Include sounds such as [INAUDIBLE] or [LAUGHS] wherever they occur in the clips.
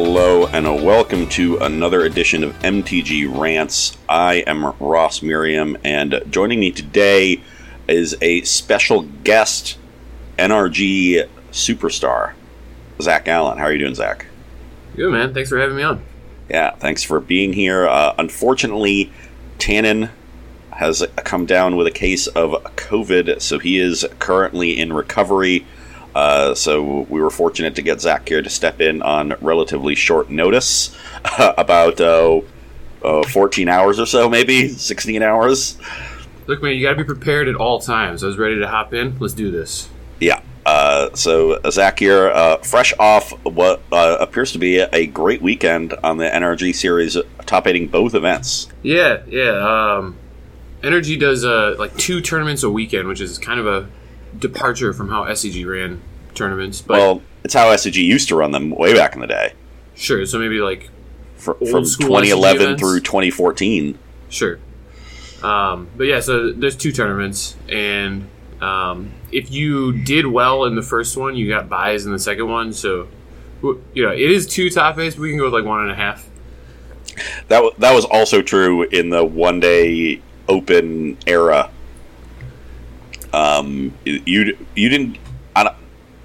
Hello, and a welcome to another edition of MTG Rants. I am Ross Merriam, and joining me today is a special guest, NRG superstar, Zach Allen. How are you doing, Zach? Good, man. Thanks for having me on. Yeah, thanks for being here. Uh, unfortunately, Tannon has come down with a case of COVID, so he is currently in recovery. Uh, so we were fortunate to get Zach here to step in on relatively short notice, [LAUGHS] about uh, uh, 14 hours or so, maybe 16 hours. Look, man, you got to be prepared at all times. I was ready to hop in. Let's do this. Yeah. Uh, so Zach here, uh, fresh off what uh, appears to be a great weekend on the NRG series, top eighting both events. Yeah, yeah. Um, NRG does uh, like two tournaments a weekend, which is kind of a departure from how SCG ran tournaments. But well, it's how SCG used to run them way back in the day. Sure. So maybe like For, from 2011 through 2014. Sure. Um, but yeah, so there's two tournaments, and um, if you did well in the first one, you got buys in the second one. So you know it is two top eights. We can go with like one and a half. That w- that was also true in the one day open era. Um, you you didn't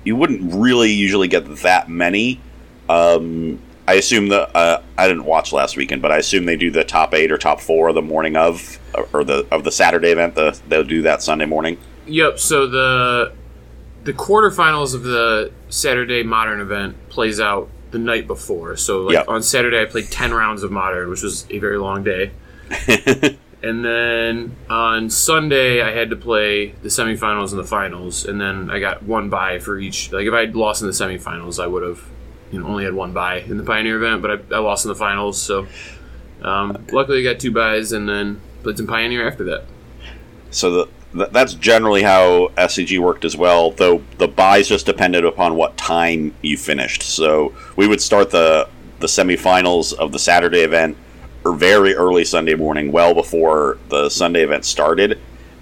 you wouldn't really usually get that many. Um, I assume that uh, I didn't watch last weekend, but I assume they do the top eight or top four the morning of, or the of the Saturday event. The, they'll do that Sunday morning. Yep. So the the quarterfinals of the Saturday Modern event plays out the night before. So like yep. on Saturday, I played ten rounds of Modern, which was a very long day. [LAUGHS] and then on Sunday, I had to play the semifinals and the finals, and then I got one buy for each. Like if I would lost in the semifinals, I would have you know only had one buy in the Pioneer event, but I, I lost in the finals. So um, luckily, I got two buys, and then played some Pioneer after that. So the, that's generally how SCG worked as well. Though the buys just depended upon what time you finished. So we would start the the semifinals of the Saturday event very early Sunday morning, well before the Sunday event started.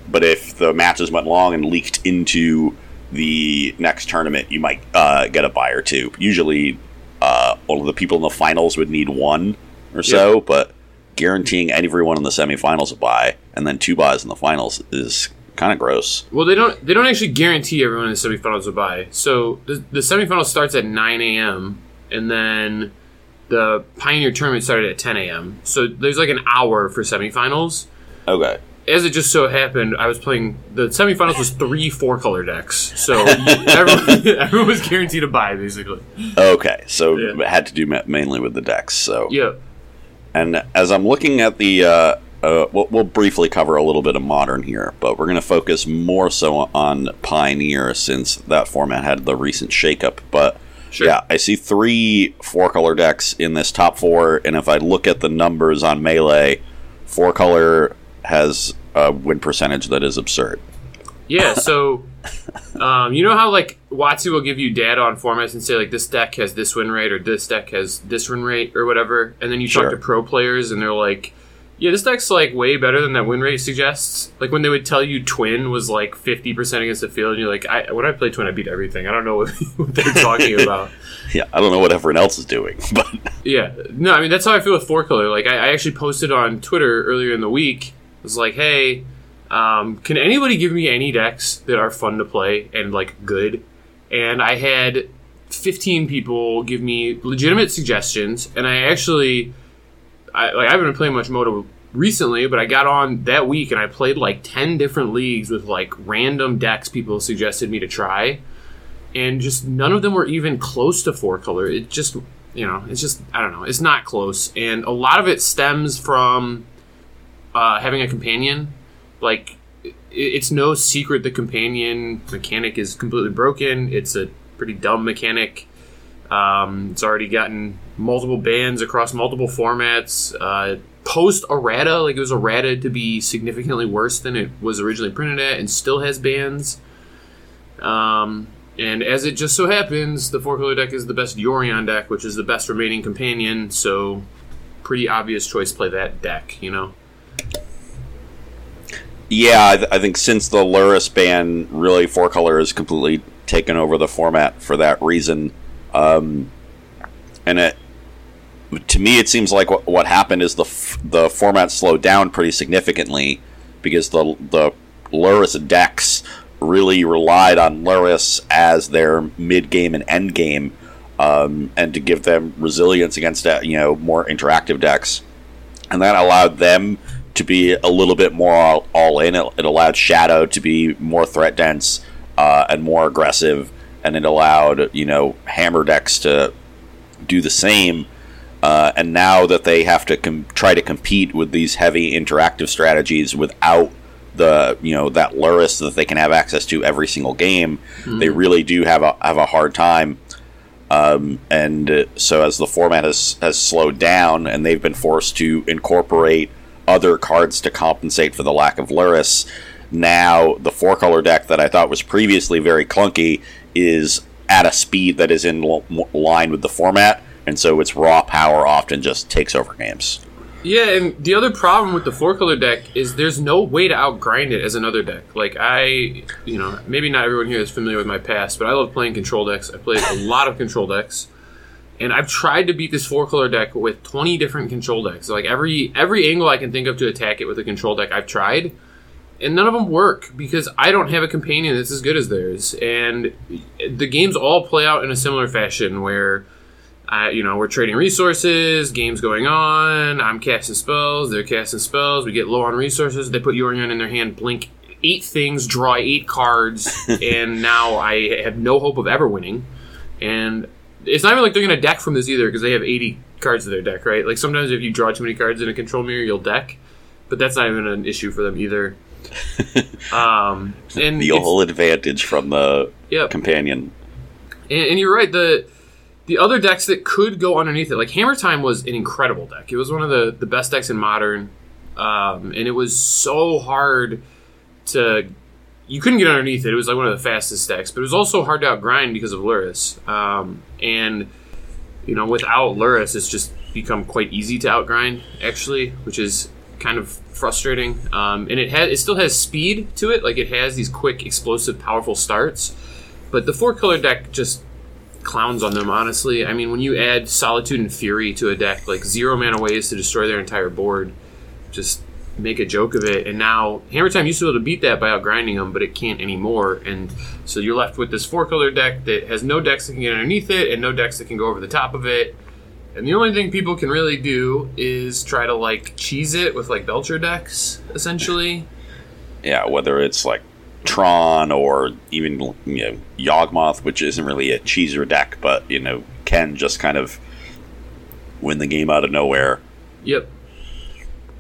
But if the matches went long and leaked into the next tournament, you might uh, get a buy or two. Usually, uh, all of the people in the finals would need one or so, yep. but guaranteeing everyone in the semifinals a buy and then two buys in the finals is kind of gross. Well, they don't they don't actually guarantee everyone in the semifinals a buy. So the, the semifinal starts at nine a.m. and then the Pioneer tournament started at 10 a.m. So there's like an hour for semifinals. Okay as it just so happened, I was playing the semifinals was three four color decks, so [LAUGHS] everyone, [LAUGHS] everyone, was guaranteed a buy basically. Okay, so yeah. it had to do mainly with the decks. So yeah. And as I'm looking at the, uh, uh, we'll, we'll, briefly cover a little bit of modern here, but we're going to focus more so on Pioneer since that format had the recent shakeup. But Sure. Yeah, I see three four color decks in this top four, and if I look at the numbers on Melee, four color has a win percentage that is absurd. Yeah, so [LAUGHS] um, you know how like WotC will give you data on formats and say like this deck has this win rate or this deck has this win rate or whatever, and then you sure. talk to pro players and they're like, yeah, this deck's like way better than that win rate suggests. Like when they would tell you Twin was like fifty percent against the field, and you're like, I, when I play Twin, I beat everything. I don't know what, [LAUGHS] what they're talking [LAUGHS] about. yeah, I don't know what everyone else is doing, [LAUGHS] but yeah, no, I mean that's how I feel with four color. Like I, I actually posted on Twitter earlier in the week it was like, hey, um, can anybody give me any decks that are fun to play and like good? And I had 15 people give me legitimate suggestions, and I actually, I, like, I haven't been playing much Modo recently, but I got on that week and I played like 10 different leagues with like random decks people suggested me to try. And just none of them were even close to four color. It just, you know, it's just, I don't know, it's not close. And a lot of it stems from uh, having a companion, like it's no secret the companion mechanic is completely broken. It's a pretty dumb mechanic. Um, it's already gotten multiple bans across multiple formats. Uh, Post errata, like it was errata to be significantly worse than it was originally printed at, and still has bans. Um, and as it just so happens, the four color deck is the best Yorion deck, which is the best remaining companion. So, pretty obvious choice. Play that deck, you know. Yeah, I, th- I, think since the Lurrus ban, really four color has completely taken over the format for that reason. Um, and it to me, it seems like what, what happened is the f- the format slowed down pretty significantly because the the Lurrus decks really relied on Lurrus as their mid game and end game, um, and to give them resilience against uh, you know more interactive decks, and that allowed them to be a little bit more all, all in. It, it, allowed Shadow to be more threat dense uh, and more aggressive, and it allowed you know Hammer decks to do the same. Uh, and now that they have to com- try to compete with these heavy interactive strategies without the you know that Lurrus that they can have access to every single game, mm-hmm. they really do have a have a hard time. Um, and uh, so as the format has has slowed down, and they've been forced to incorporate other cards to compensate for the lack of Lurrus, now the four color deck that I thought was previously very clunky is at a speed that is in line with the format, and so its raw power often just takes over games. Yeah, and the other problem with the four color deck is there's no way to outgrind it as another deck. Like I, you know, maybe not everyone here is familiar with my past, but I love playing control decks. I played a lot of control decks, and I've tried to beat this four color deck with 20 different control decks. Like every every angle I can think of to attack it with a control deck, I've tried, and none of them work because I don't have a companion that's as good as theirs. And the games all play out in a similar fashion where I, you know, we're trading resources, games going on, I'm casting spells, they're casting spells, we get low on resources, they put Yorion in their hand, blink eight things, draw eight cards, [LAUGHS] and now I have no hope of ever winning. And it's not even like they're going to deck from this either because they have 80 cards in their deck, right? Like sometimes if you draw too many cards in a control mirror, you'll deck, but that's not even an issue for them either. [LAUGHS] um, and the whole advantage from the yep. companion. And, and you're right. The the other decks that could go underneath it, like Hammer Time was an incredible deck. It was one of the, the best decks in Modern, um, and it was so hard to. You couldn't get underneath it. It was like one of the fastest decks, but it was also hard to outgrind because of Lurrus. Um, and, you know, without Lurrus, it's just become quite easy to outgrind, actually, which is kind of frustrating. Um, and it has it still has speed to it, like it has these quick, explosive, powerful starts. But the four color deck just clowns on them, honestly. I mean, when you add Solitude and Fury to a deck, like zero mana ways to destroy their entire board, just make a joke of it. And now Hammer Time used to be able to beat that by outgrinding them, but it can't anymore. And so you're left with this four color deck that has no decks that can get underneath it and no decks that can go over the top of it. And the only thing people can really do is try to like cheese it with like Belcher decks, essentially. Yeah, whether it's like Tron or even you know Yawgmoth, which isn't really a cheeser deck, but you know can just kind of win the game out of nowhere. Yep.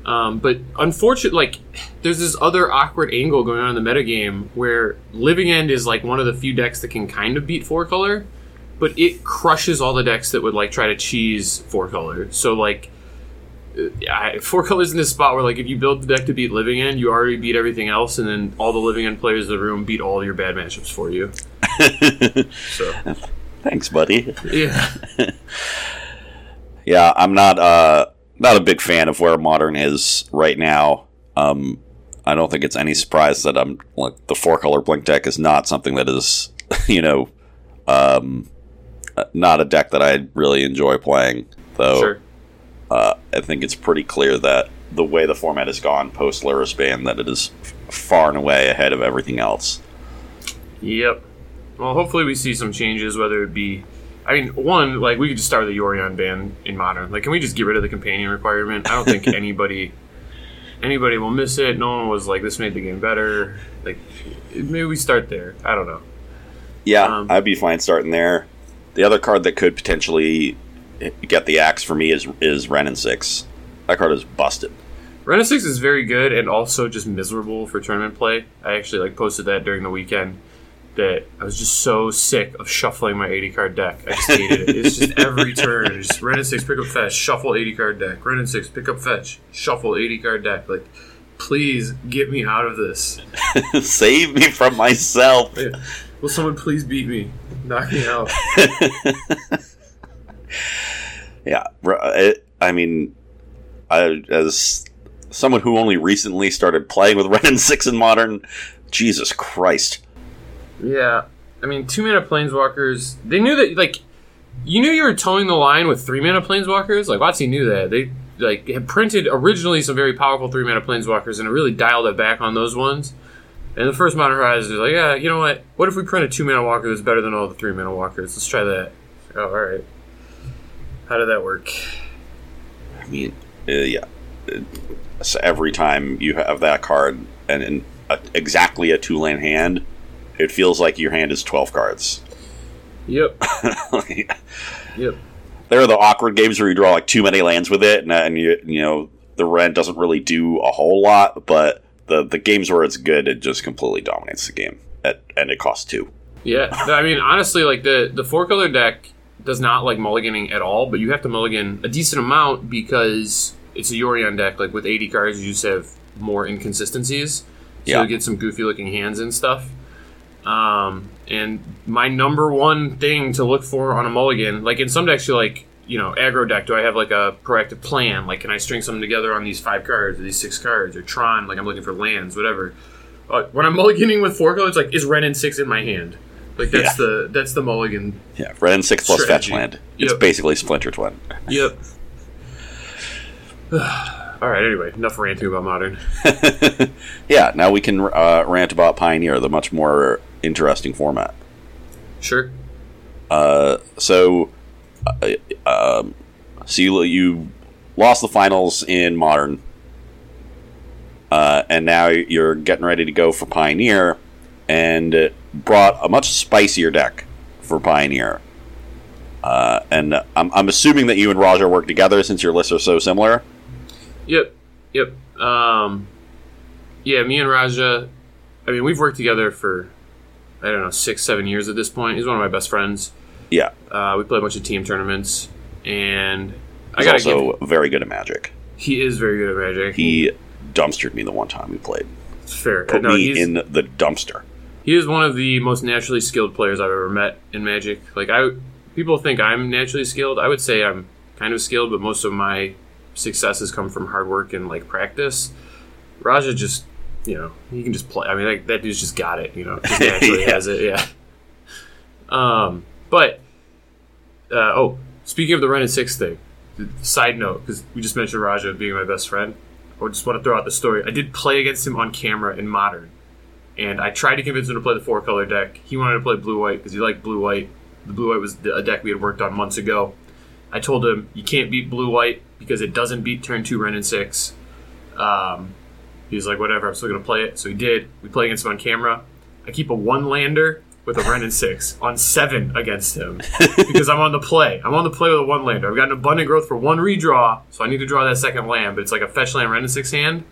Um, but unfortunately, like there's this other awkward angle going on in the metagame where Living End is like one of the few decks that can kind of beat four color, but it crushes all the decks that would like try to cheese four color. So like I, four [LAUGHS] colors in this spot where like if you build the deck to beat living end, you already beat everything else, and then all the living end players in the room beat all your bad matchups for you. [LAUGHS] so, thanks, buddy. Yeah, [LAUGHS] yeah. I'm not uh not a big fan of where modern is right now. Um, I don't think it's any surprise that I'm like the four color blink deck is not something that is you know um not a deck that I really enjoy playing though. Sure uh, I think it's pretty clear that the way the format has gone post Lurrus ban, that it is far and away ahead of everything else. Yep. Well, hopefully we see some changes, whether it be. I mean, one, like, we could just start with the Yorion ban in Modern. Like, can we just get rid of the companion requirement? I don't think [LAUGHS] anybody anybody will miss it. No one was like, this made the game better. Like, maybe we start there. I don't know. Yeah, um, I'd be fine starting there. The other card that could potentially get the axe for me is is Wrenn Six. That card is busted. Wrenn Six is very good and also just miserable for tournament play. I actually like posted that during the weekend that I was just so sick of shuffling my 80 card deck. I just hated it. It's just every [LAUGHS] turn, just Wrenn Six, pick up fetch, shuffle 80 card deck. Wrenn Six, pick up fetch, shuffle 80 card deck. Like, please get me out of this. [LAUGHS] Save me from myself. Will someone please beat me? Knock me out. [LAUGHS] yeah, uh, it, I mean, I, as someone who only recently started playing with [LAUGHS] Wrenn and Six in Modern, Jesus Christ. Yeah, I mean, two mana planeswalkers. They knew that like You knew you were towing the line with three mana planeswalkers. Like WotC knew that they like had printed originally some very powerful three mana planeswalkers and it really dialed it back on those ones. And the first Modern Horizons is like, yeah, you know what? What if we print a two mana walker that's better than all the three mana walkers? Let's try that. Oh, all right. How did that work? I mean, uh, yeah. So every time you have that card and in a, exactly a two land hand, it feels like your hand is 12 cards. Yep. [LAUGHS] Yep. there are the awkward games where you draw like too many lands with it, and, and you you know the red doesn't really do a whole lot. But the the games where it's good, it just completely dominates the game, at, and it costs two. Yeah. I mean, honestly, like the the four color deck does not like mulliganing at all, but you have to mulligan a decent amount because it's a Yorion deck. Like with 80 cards, you just have more inconsistencies. So Yeah. you get some goofy looking hands and stuff. Um, and my number one thing to look for on a mulligan, like in some decks, you're like, you know, aggro deck, do I have like a proactive plan? Like, can I string something together on these five cards or these six cards or Tron? Like, I'm looking for lands, whatever. Uh, when I'm mulliganing with four colors, like, is Wrenn and six in my hand? Like, that's the that's the mulligan. Yeah, Wrenn and six plus Strategy. fetch land. It's Yep. basically Splinter Twin. Yep. [SIGHS] All right. Anyway, enough ranting about modern. [LAUGHS] yeah, now we can uh, rant about Pioneer, the much more interesting format. Sure. Uh, so, uh, um, so you, you lost the finals in Modern, uh, and now you're getting ready to go for Pioneer, and brought a much spicier deck for Pioneer. Uh, and I'm, I'm assuming that you and Rajah work together since your lists are so similar. Yep. Yep. Um, yeah, me and Rajah. I mean, we've worked together for I don't know six, seven years at this point. He's one of my best friends. Yeah, Uh, we play a bunch of team tournaments, and I gotta also give. very good at Magic. He is very good at Magic. He dumpstered me the one time we played. Fair. Put no, me in the dumpster. He is one of the most naturally skilled players I've ever met in Magic. Like I, people think I'm naturally skilled. I would say I'm kind of skilled, but most of my successes come from hard work and like practice. Rajah just, you know, he can just play. I mean, like, that dude's just got it. You know, just [LAUGHS] naturally Yeah. has it. Yeah. Um, but uh, oh, speaking of the Wrenn and six thing, side note because we just mentioned Rajah being my best friend. I just want to throw out the story. I did play against him on camera in Modern, and I tried to convince him to play the four color deck. He wanted to play blue white because he liked blue white. The blue white was the- a deck we had worked on months ago. I told him you can't beat blue white because it doesn't beat turn two Wrenn and six. Um, he was like, whatever, I'm still gonna play it. So he did. We play against him on camera. I keep a one lander with a Wrenn and six on seven against him [LAUGHS] because I'm on the play. I'm on the play with a one lander. I've got an abundant growth for one redraw, so I need to draw that second land. But it's like a fetch land Ren and six hand,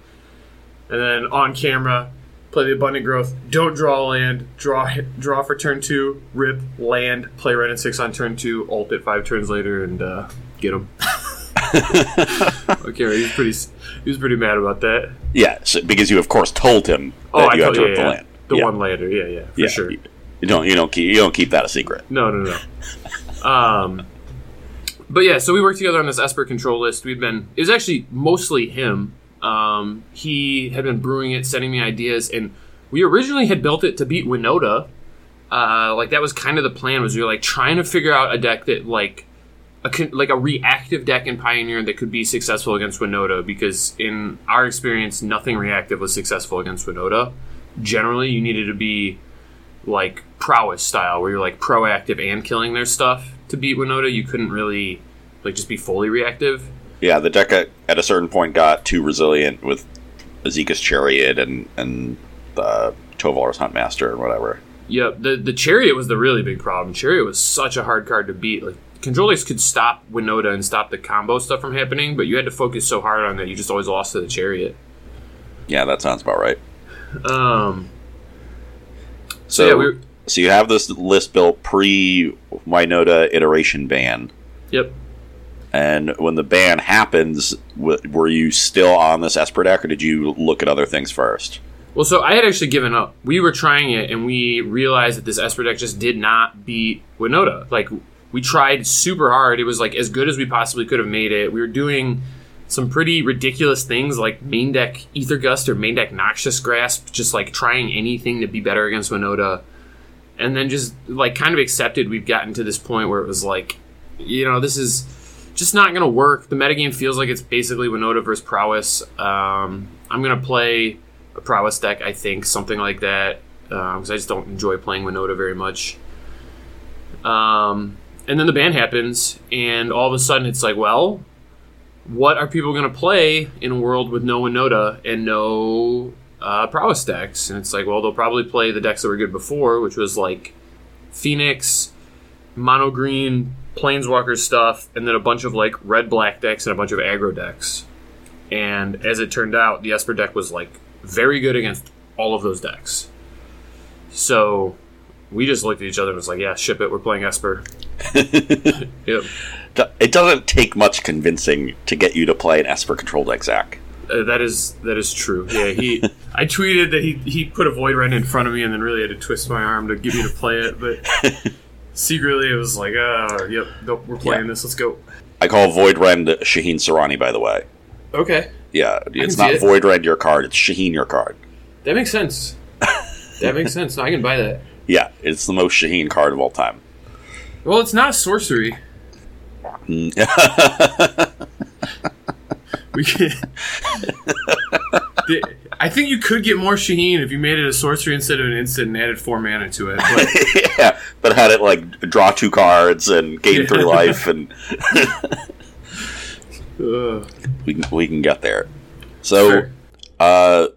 and then on camera, play the abundant growth. Don't draw land. Draw draw for turn two. Rip land. Play Wrenn and six on turn two. Ult it five turns later and uh, get him. [LAUGHS] okay, he was pretty he was pretty mad about that. Yeah, so, because you of course told him Oh, that I you had told to yeah, rip the land. The yeah. one lander, yeah, yeah, for yeah, sure. You, you don't you don't keep you don't keep that a secret. No, no, no. um, but yeah, so we worked together on this Esper control list. We'd been it was actually mostly him. Um, he had been brewing it, sending me ideas, and we originally had built it to beat Winota. Uh, like that was kind of the plan. Was we were like trying to figure out a deck that like a like a reactive deck in Pioneer that could be successful against Winota because in our experience, nothing reactive was successful against Winota. Generally, you needed to be like prowess style, where you're like proactive and killing their stuff to beat Winota. You couldn't really like just be fully reactive. Yeah, the deck at, at a certain point got too resilient with Esika's Chariot and and the Tovolar's Huntmaster and whatever. Yep, the the chariot was the really big problem. Chariot was such a hard card to beat. Like controllers could stop Winota and stop the combo stuff from happening, but you had to focus so hard on that you just always lost to the chariot. Yeah, that sounds about right. Um, So, yeah, we- so you have this list built pre Winota iteration ban, yep. And when the ban happens, w- were you still on this Esper deck, or did you look at other things first? Well, so I had actually given up. We were trying it, and we realized that this Esper deck just did not beat Winota. Like we tried super hard. It was like as good as we possibly could have made it. We were doing some pretty ridiculous things like main deck Aether Gust or main deck Noxious Grasp, just like trying anything to be better against Winota. And then just like kind of accepted we've gotten to this point where it was like you know, this is just not going to work. The metagame feels like it's basically Winota versus Prowess. Um, I'm going to play a Prowess deck, I think, something like that, because I just don't enjoy playing Winota very much. Um, and then the ban happens, and all of a sudden it's like, well, what are people going to play in a world with no Winota and no uh, Prowess decks? And it's like, well, they'll probably play the decks that were good before, which was like Phoenix, Mono Green, Planeswalker stuff, and then a bunch of like red black decks and a bunch of aggro decks. And as it turned out, the Esper deck was like very good against all of those decks. So we just looked at each other and was like, yeah, ship it. We're playing Esper. [LAUGHS] yep. It doesn't take much convincing to get you to play an Esper control deck, Zach. Uh, that is that is true. Yeah, he. [LAUGHS] I tweeted that he he put a void right in front of me and then really had to twist my arm to get me to play it, but [LAUGHS] secretly it was like, uh, yep, nope, we're playing Yeah. this. Let's go. I call Void Rend Shaheen Soorani, by the way. Okay, Yeah, it's not it. Void Rend your card; it's Shaheen your card. that makes sense. [LAUGHS] that makes sense. No, I can buy that. Yeah, it's the most Shaheen card of all time. Well, it's not a sorcery. Mm. [LAUGHS] we can. [LAUGHS] The- I think you could get more Shaheen if you made it a sorcery instead of an instant and added four mana to it. But [LAUGHS] yeah, but had it like draw two cards and gain three life, and [LAUGHS] we can, we can get there. So, Sure. uh,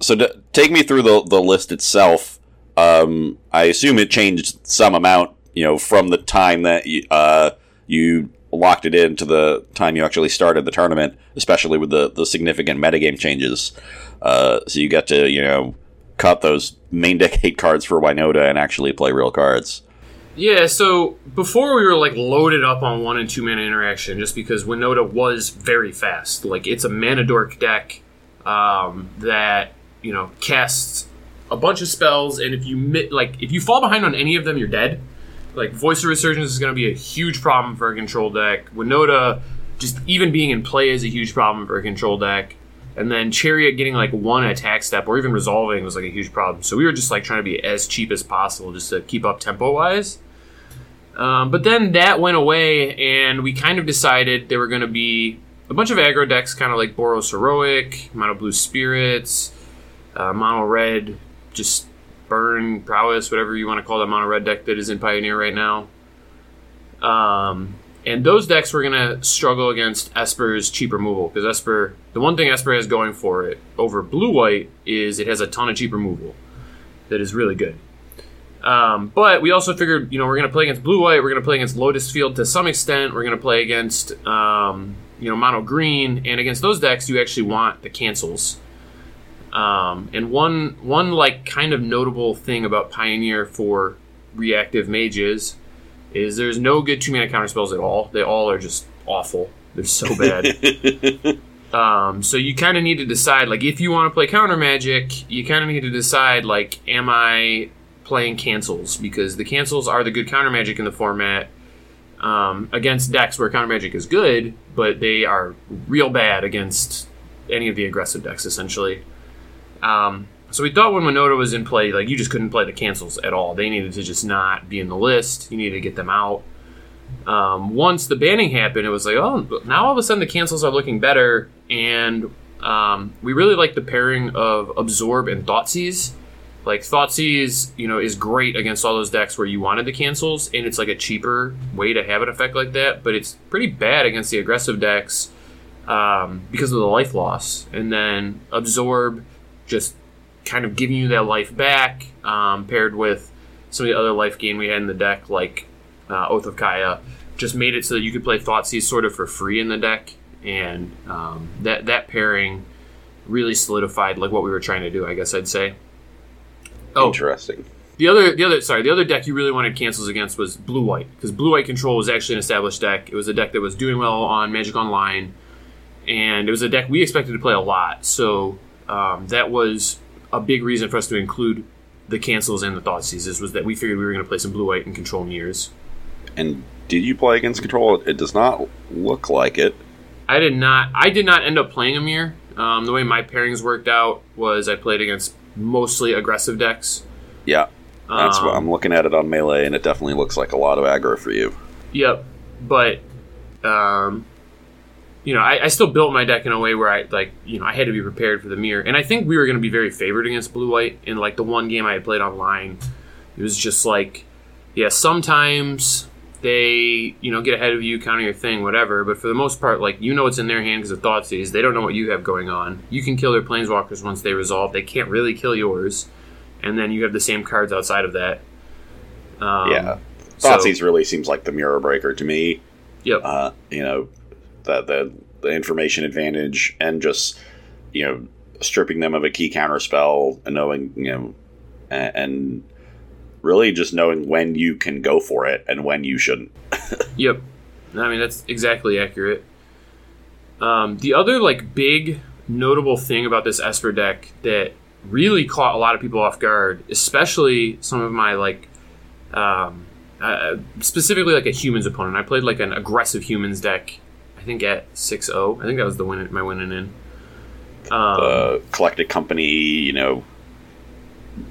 so d- take me through the the list itself. Um, I assume it changed some amount, you know, from the time that you, uh, you locked it in to the time you actually started the tournament, especially with the the significant metagame changes. Uh, so you get to you know cut those main deck hate cards for Winota and actually play real cards. Yeah, so before we were like loaded up on one and two mana interaction, just because Winota was very fast. Like it's a mana dork deck um, that you know casts a bunch of spells, and if you like if you fall behind on any of them, you're dead. Like Voice of Resurgence is going to be a huge problem for a control deck. Winota just even being in play is a huge problem for a control deck. And then Chariot getting like one attack step or even resolving was like a huge problem. So we were just like trying to be as cheap as possible just to keep up tempo wise. Um, but then that went away, and we kind of decided there were going to be a bunch of aggro decks, kind of like Boros Heroic, Mono Blue Spirits, uh, Mono Red, just Burn, Prowess, whatever you want to call that Mono Red deck that is in Pioneer right now. Um, and those decks were going to struggle against Esper's cheap removal because Esper, the one thing Esper has going for it over Blue White is it has a ton of cheap removal that is really good. Um, but we also figured, you know, we're going to play against Blue White, we're going to play against Lotus Field to some extent, we're going to play against, um, you know, Mono Green, and against those decks, you actually want the cancels. Um, and one one like kind of notable thing about Pioneer for reactive mages is there's no good two mana counter spells at all. They all are just awful. They're so [LAUGHS] bad. Um, so you kind of need to decide, like, if you want to play counter magic, you kind of need to decide, like, am I playing cancels? Because the cancels are the good counter magic in the format um, against decks where counter magic is good, but they are real bad against any of the aggressive decks, essentially. Um, so we thought when Winota was in play, like, you just couldn't play the cancels at all. They needed to just not be in the list. You needed to get them out um, once the banning happened, it was like, oh, now all of a sudden the cancels are looking better, and um, we really like the pairing of Absorb and Thoughtseize. Like Thoughtseize, you know, is great against all those decks where you wanted the cancels, and it's like a cheaper way to have an effect like that. But it's pretty bad against the aggressive decks um, because of the life loss, and then Absorb just kind of giving you that life back, um, paired with some of the other life gain we had in the deck, like uh, Oath of Kaya, just made it so that you could play Thoughtseize sort of for free in the deck, and um, that that pairing really solidified like what we were trying to do. I guess I'd say. Oh, Interesting. the other, the other, sorry, the other deck you really wanted cancels against was Blue White because Blue White Control was actually an established deck. It was a deck that was doing well on Magic Online, and it was a deck we expected to play a lot. So um, that was a big reason for us to include the cancels and the thought seizes was that we figured we were going to play some Blue White and Control Mirrors. And did you play against control? It does not look like it. I did not. I did not end up playing a mirror. Um, the way my pairings worked out was I played against mostly aggressive decks. Yeah, that's what Um, I'm looking at it on melee, and it definitely looks like a lot of aggro for you. Yep. but um, you know, I, I still built my deck in a way where I like, you know, I had to be prepared for the mirror, and I think we were going to be very favored against blue white. In like the one game I had played online, it was just like, yeah, sometimes they, you know, get ahead of you, counter your thing, whatever. But for the most part, like you know, it's in their hand because of Thoughtseize. They don't know what you have going on. You can kill their planeswalkers once they resolve. They can't really kill yours, and then you have the same cards outside of that. Um, yeah, so- Thoughtseize really seems like the mirror breaker to me. Yep. Uh, you know, the, the the information advantage and just you know stripping them of a key counter spell and knowing you know and, and really just knowing when you can go for it and when you shouldn't. [LAUGHS] Yep. I mean that's exactly accurate. Um, the other like big notable thing about this Esper deck that really caught a lot of people off guard, especially some of my like um, uh, specifically like a humans opponent. I played like an aggressive humans deck. I think at 6-0. I think that was the win my winning in. Um, The collected company, you know,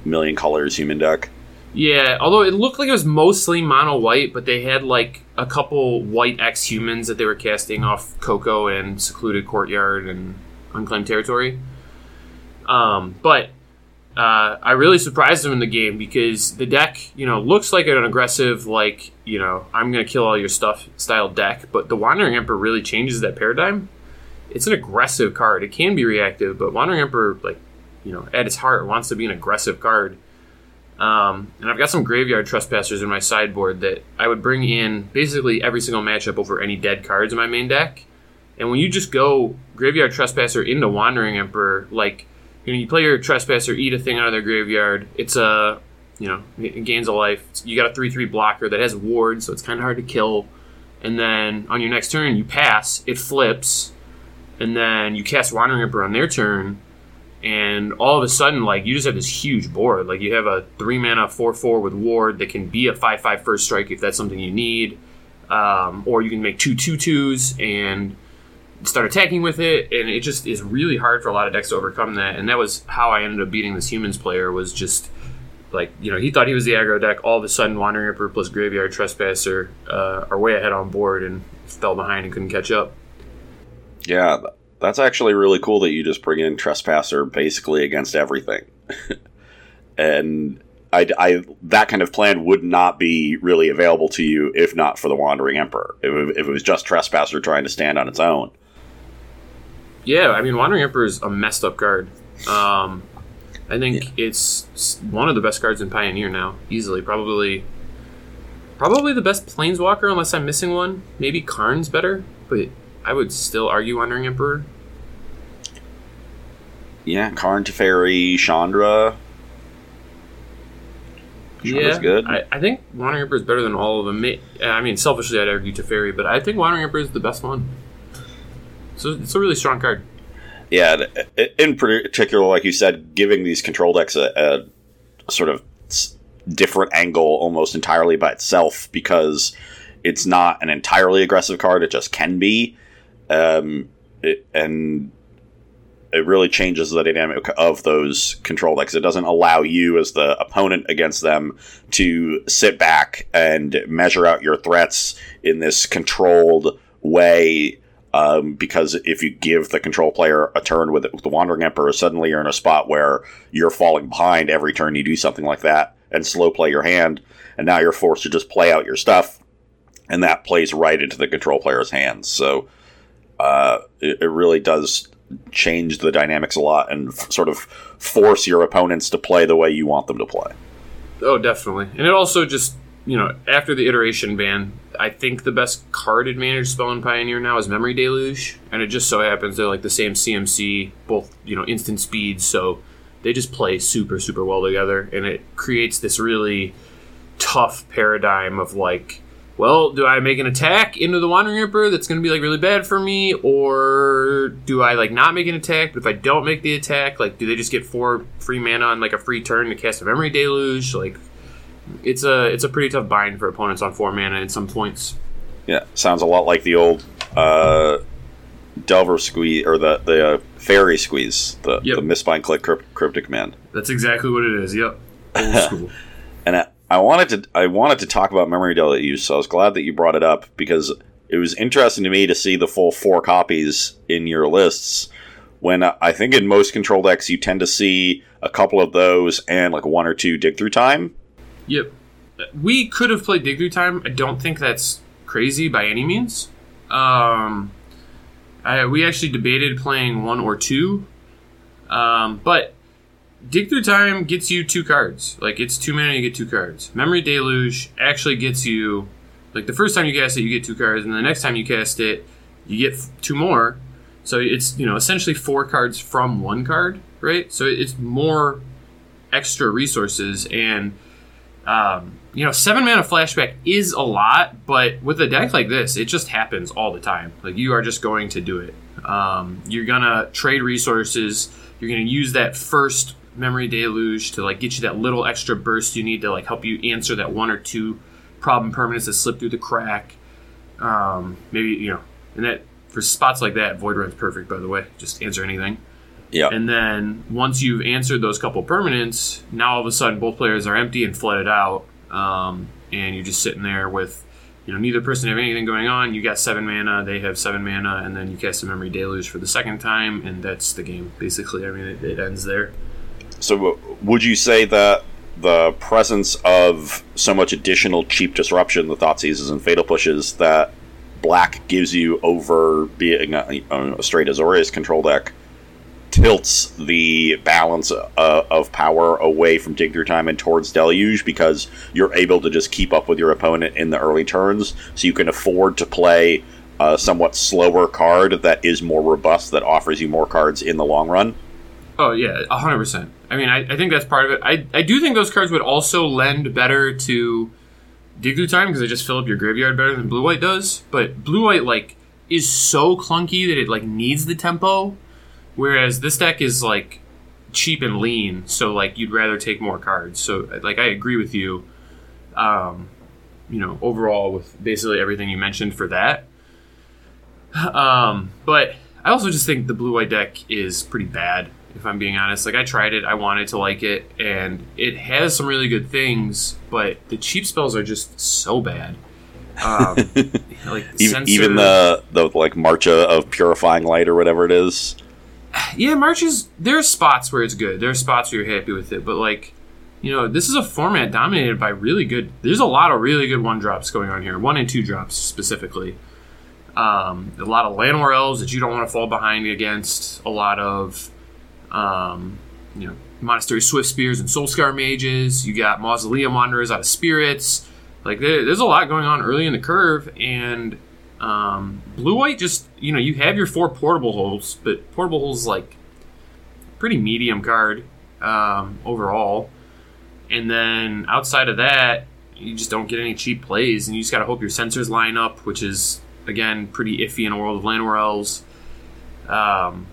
million colors human deck. Yeah, although it looked like it was mostly mono white, but they had like a couple white X humans that they were casting off Coco and Secluded Courtyard and Unclaimed Territory. Um, but uh, I really surprised them in the game because the deck, you know, looks like an aggressive, like, you know, I'm going to kill all your stuff style deck, but the Wandering Emperor really changes that paradigm. It's an aggressive card. It can be reactive, but Wandering Emperor, like, you know, at its heart, wants to be an aggressive card. Um, and I've got some graveyard trespassers in my sideboard that I would bring in basically every single matchup over any dead cards in my main deck. And when you just go graveyard trespasser into Wandering Emperor, like you know, you play your trespasser, eat a thing out of their graveyard. It's a you know, it gains a life. You got a three three blocker that has ward, so it's kind of hard to kill. And then on your next turn, you pass, it flips, and then you cast Wandering Emperor on their turn, and all of a sudden, like you just have this huge board. Like you have a three mana four four with ward that can be a five five first strike if that's something you need, um, or you can make two two twos and start attacking with it. And it just is really hard for a lot of decks to overcome that. And that was how I ended up beating this humans player. Was just like you know he thought he was the aggro deck. All of a sudden, Wandering Emperor plus Graveyard Trespasser uh, are way ahead on board and fell behind and couldn't catch up. Yeah, that's actually really cool that you just bring in Trespasser basically against everything. [LAUGHS] and I, I- that kind of plan would not be really available to you if not for the Wandering Emperor. If, if it was just Trespasser trying to stand on its own. Yeah, I mean, Wandering Emperor is a messed up card. Um, I think it's one of the best cards in Pioneer now, easily. Probably, probably the best Planeswalker, unless I'm missing one. Maybe Karn's better, but I would still argue Wandering Emperor. Yeah, Karn Teferi, Chandra. Chandra's yeah, good. I, I think Wandering Emperor is better than all of them. I mean, selfishly, I'd argue Teferi, but I think Wandering Emperor is the best one. So it's a really strong card. Yeah, in particular, like you said, giving these control decks a, a sort of different angle almost entirely by itself because it's not an entirely aggressive card; it just can be, um, it, and it really changes the dynamic of those control decks. It doesn't allow you, as the opponent against them, to sit back and measure out your threats in this controlled way um, because if you give the control player a turn with, with the Wandering Emperor, suddenly you're in a spot where you're falling behind every turn you do something like that and slow play your hand, and now you're forced to just play out your stuff, and that plays right into the control player's hands. So uh, it, it really does change the dynamics a lot and f- sort of force your opponents to play the way you want them to play. Oh, definitely. And it also just, you know, after the iteration ban, I think the best card advantage spell in Pioneer now is Memory Deluge. And it just so happens they're like the same CMC, both, you know, instant speed. So they just play super, super well together. And it creates this really tough paradigm of like, well, do I make an attack into the Wandering Emperor that's going to be like really bad for me, or do I like not make an attack? But if I don't make the attack, like, do they just get four free mana on like a free turn to cast a Memory Deluge? Like, it's a it's a pretty tough bind for opponents on four mana at some points. Yeah, sounds a lot like the old uh, Delver squeeze or the the uh, fairy squeeze, the Yep. the Mistbind Clique crypt, cryptic command. That's exactly what it is. Yep, old [LAUGHS] school. And I, I wanted to I wanted to talk about memory deluge, so I was glad that you brought it up because it was interesting to me to see the full four copies in your lists. When I think in most control decks you tend to see a couple of those and like one or two dig through time. Yep. We could have played dig through time. I don't think that's crazy by any means. Um, I, we actually debated playing one or two, um, but Dig Through Time gets you two cards. Like it's two mana, you get two cards. Memory Deluge actually gets you, like the first time you cast it, you get two cards, and the next time you cast it, you get two more. So it's you know essentially four cards from one card, right? So it's more extra resources and. Um, you know, seven mana flashback is a lot, but with a deck like this, it just happens all the time. Like you are just going to do it. Um, you're gonna trade resources. You're gonna use that first memory deluge to like get you that little extra burst you need to like help you answer that one or two problem permanents that slip through the crack. Um, maybe you know, and that for spots like that, Void Rend's perfect. By the way, just answer anything. Yeah. And then once you've answered those couple permanents, now all of a sudden both players are empty and flooded out, um, and you're just sitting there with, you know, neither person have anything going on. You got seven mana, they have seven mana, and then you cast a memory deluge for the second time, and that's the game basically. I mean, it, it ends there. So, would you say that the presence of so much additional cheap disruption, the Thoughtseizes and Fatal Pushes, that Black gives you over being a, a straight Azorius control deck tilts the balance uh, of power away from Time and towards Deluge because you're able to just keep up with your opponent in the early turns, so you can afford to play a somewhat slower card that is more robust, that offers you more cards in the long run. Oh yeah, hundred percent. I mean, I, I think that's part of it. I, I do think those cards would also lend better to time because they just fill up your graveyard better than blue white does. But blue white like is so clunky that it like needs the tempo, whereas this deck is like cheap and lean. So like you'd rather take more cards. So like I agree with you. Um, you know, overall with basically everything you mentioned for that. Um, but I also just think the blue white deck is pretty bad if I'm being honest. Like I tried it, I wanted to like it, and it has some really good things, but the cheap spells are just so bad. Um, [LAUGHS] like even, even, the the like March of Purifying Light or whatever it is. Yeah, March is there are spots where it's good. There are spots where you're happy with it, but like you know, this is a format dominated by really good. There's a lot of really good one drops going on here, one and two drops specifically. Um, a lot of elves that you don't want to fall behind against. A lot of um, you know, Monastery Swiftspears and Soulscar Mages. You got Mausoleum Wanderers out of Spirits. Like there, there's a lot going on early in the curve, and um, Blue White just you know you have your four portable holes, but portable holes like pretty medium card um, overall. And then outside of that, you just don't get any cheap plays, and you just got to hope your sensors line up, which is again pretty iffy in a world of Llanowar Elves. Um,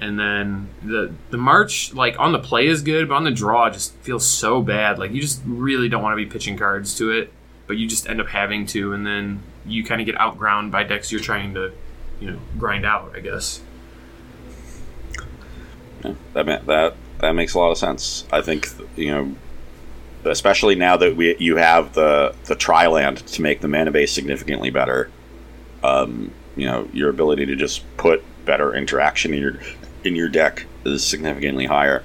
and then the the march like on the play is good, but on the draw just feels so bad. Like you just really don't want to be pitching cards to it, but you just end up having to, and then you kind of get outground by decks you're trying to, you know, grind out. I guess. Yeah, that that that makes a lot of sense. I think you know, especially now that we you have the the tri land to make the mana base significantly better. Um, you know, your ability to just put better interaction in your in your deck is significantly higher.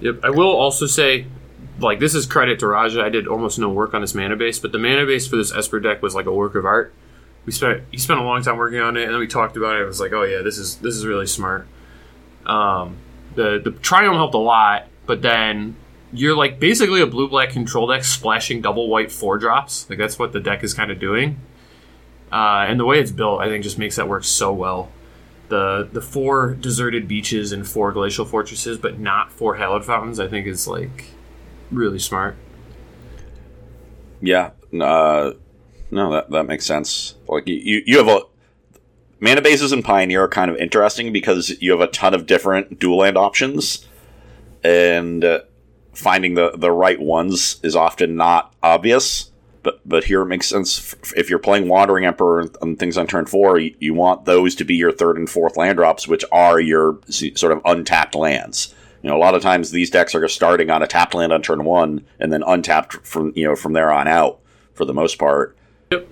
Yep. I will also say, like, this is credit to Rajah. I did almost no work on this mana base, but the mana base for this Esper deck was like a work of art. We spent he spent a long time working on it, and then we talked about it. It was like, oh yeah, this is this is really smart. Um, the the Triome helped a lot, but then you're like basically a blue black control deck splashing double white four drops. Like that's what the deck is kind of doing. Uh, and the way it's built, I think, just makes that work so well the the four deserted beaches and four glacial fortresses, but not four hallowed fountains, I think is like really smart. Yeah, uh, no, that that makes sense. Like you, you have a mana bases in Pioneer are kind of interesting because you have a ton of different dual land options, and uh, finding the the right ones is often not obvious but but here it makes sense if you're playing Wandering Emperor and things on turn four, you, you, want those to be your third and fourth land drops, which are your sort of untapped lands. You know, a lot of times these decks are just starting on a tapped land on turn one and then untapped from you know from there on out for the most part. Yep.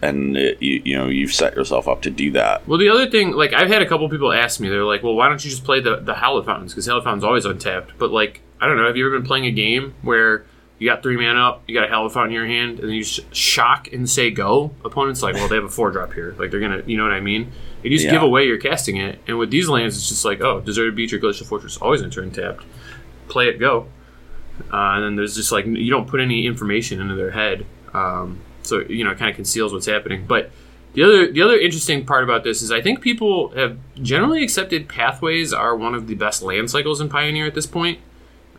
And it, you you know you've set yourself up to do that. Well, the other thing, like I've had a couple people ask me, they're like, "Well, why don't you just play the the Hallowed Fountains? Because Hallowed Fountains always untapped." But like, I don't know. Have you ever been playing a game where you got three mana up, you got a Fountain in your hand, and then you sh- shock and say go? Opponents like, well, they have a four drop here. Like they're gonna, you know what I mean? And you just Yeah. give away you're casting it. And with these lands, it's just like, oh, Deserted Beach or Glacial Fortress always in turn tapped. Play it, go. Uh, and then there's just like you don't put any information into their head, um, so you know it kind of conceals what's happening. But the other the other interesting part about this is I think people have generally accepted pathways are one of the best land cycles in Pioneer at this point.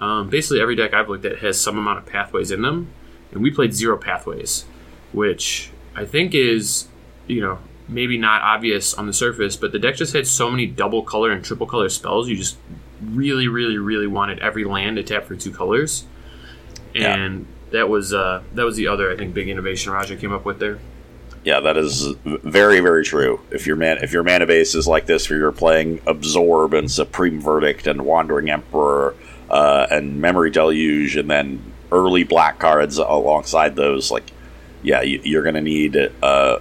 Um, basically, every deck I've looked at has some amount of pathways in them, and we played zero pathways, which I think is you know maybe not obvious on the surface, but the deck just had so many double color and triple color spells. You just really, really, really wanted every land to tap for two colors, Yeah. and that was uh, that was the other I think big innovation Rajah came up with there. Yeah, that is very very true. If your man if your mana base is like this, where you're playing Absorb and Supreme Verdict and Wandering Emperor uh, and Memory Deluge, and then early black cards alongside those, like yeah, you, you're going to need uh,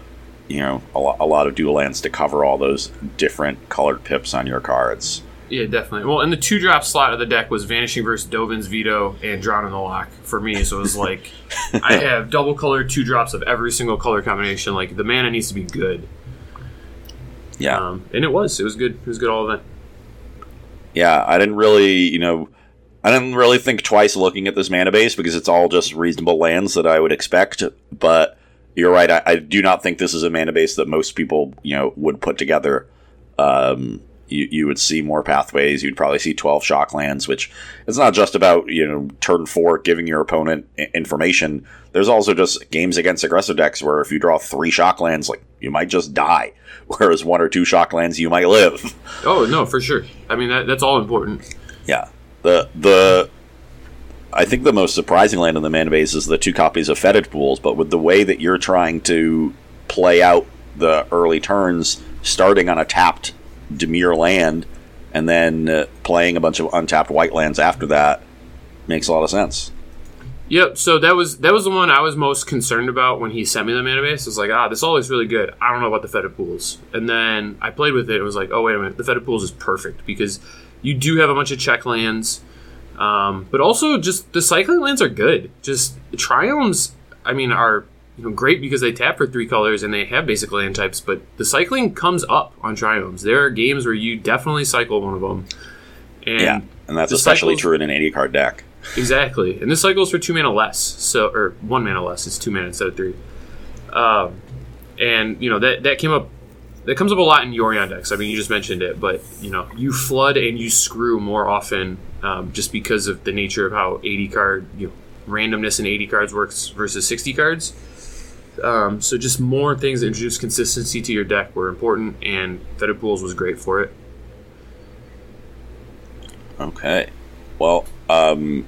you know a, lo- a lot of dual lands to cover all those different colored pips on your cards. Yeah, definitely. Well, and the two drop slot of the deck was Vanishing Verses Dovin's Veto and Drown in the Loch for me. So it was like [LAUGHS] I have double colored two drops of every single color combination. Like the mana needs to be good. Yeah, Um, and it was. It was good. It was good all event. yeah. I didn't really you know. I didn't really think twice looking at this mana base because it's all just reasonable lands that I would expect. But you're right. I, I do not think this is a mana base that most people, you know, would put together. Um, you, you would see more pathways. You'd probably see 12 shock lands, which it's not just about, you know, turn four giving your opponent information. There's also just games against aggressive decks where if you draw three shock lands, like, you might just die. [LAUGHS] Whereas one or two shock lands, you might live. Oh no, for sure. I mean that, that's all important. Yeah. The the I think the most surprising land in the mana base is the two copies of Fetid Pools, but with the way that you're trying to play out the early turns, starting on a tapped Dimir land, and then uh, playing a bunch of untapped white lands after that, makes a lot of sense. Yep. So that was that was the one I was most concerned about when he sent me the mana base. I was like, ah, this all looks really good. I don't know about the Fetid Pools. And then I played with it. and was like, oh wait a minute, the Fetid Pools is perfect because you do have a bunch of check lands, um, but also just the cycling lands are good. Just the triomes, I mean, are you know great because they tap for three colors and they have basic land types. But the cycling comes up on triomes. There are games where you definitely cycle one of them. And yeah, and that's especially cycles- true in an 80 card deck. Exactly, and this cycles for two mana less, so or one mana less. It's two mana instead of three. Um, and you know that that came up, that comes up a lot in Yorion decks. I mean, you just mentioned it, but you know you flood and you screw more often, um, just because of the nature of how eighty card you know randomness in eighty cards works versus sixty cards. Um, so just more things that introduce consistency to your deck were important, and Fetid Pools was great for it. Okay. Well, um,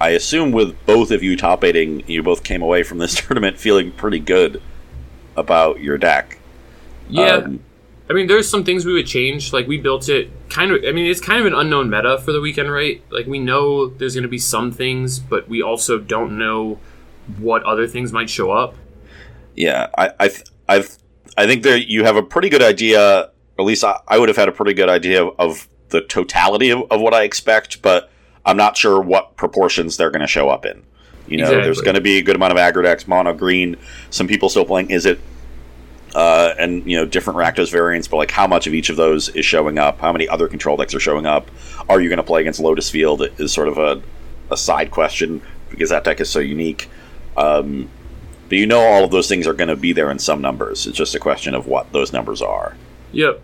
I assume with both of you top eighting, you both came away from this [LAUGHS] tournament feeling pretty good about your deck. Yeah, Um, I mean, there's some things we would change. Like we built it kind of. I mean, it's kind of an unknown meta for the weekend, right? Like we know there's going to be some things, but we also don't know what other things might show up. Yeah, I, I, I, I think there you have a pretty good idea. Or at least I, I would have had a pretty good idea of, of the totality of, of what I expect, but I'm not sure what proportions they're going to show up in. You know, Exactly. there's going to be a good amount of aggro decks, mono green. Some people still playing is it, uh, and you know different Rakdos variants, but like how much of each of those is showing up? How many other control decks are showing up? Are you going to play against Lotus Field? Is sort of a, a side question because that deck is so unique. Um, but you know all of those things are going to be there in some numbers. It's just a question of what those numbers are. Yep.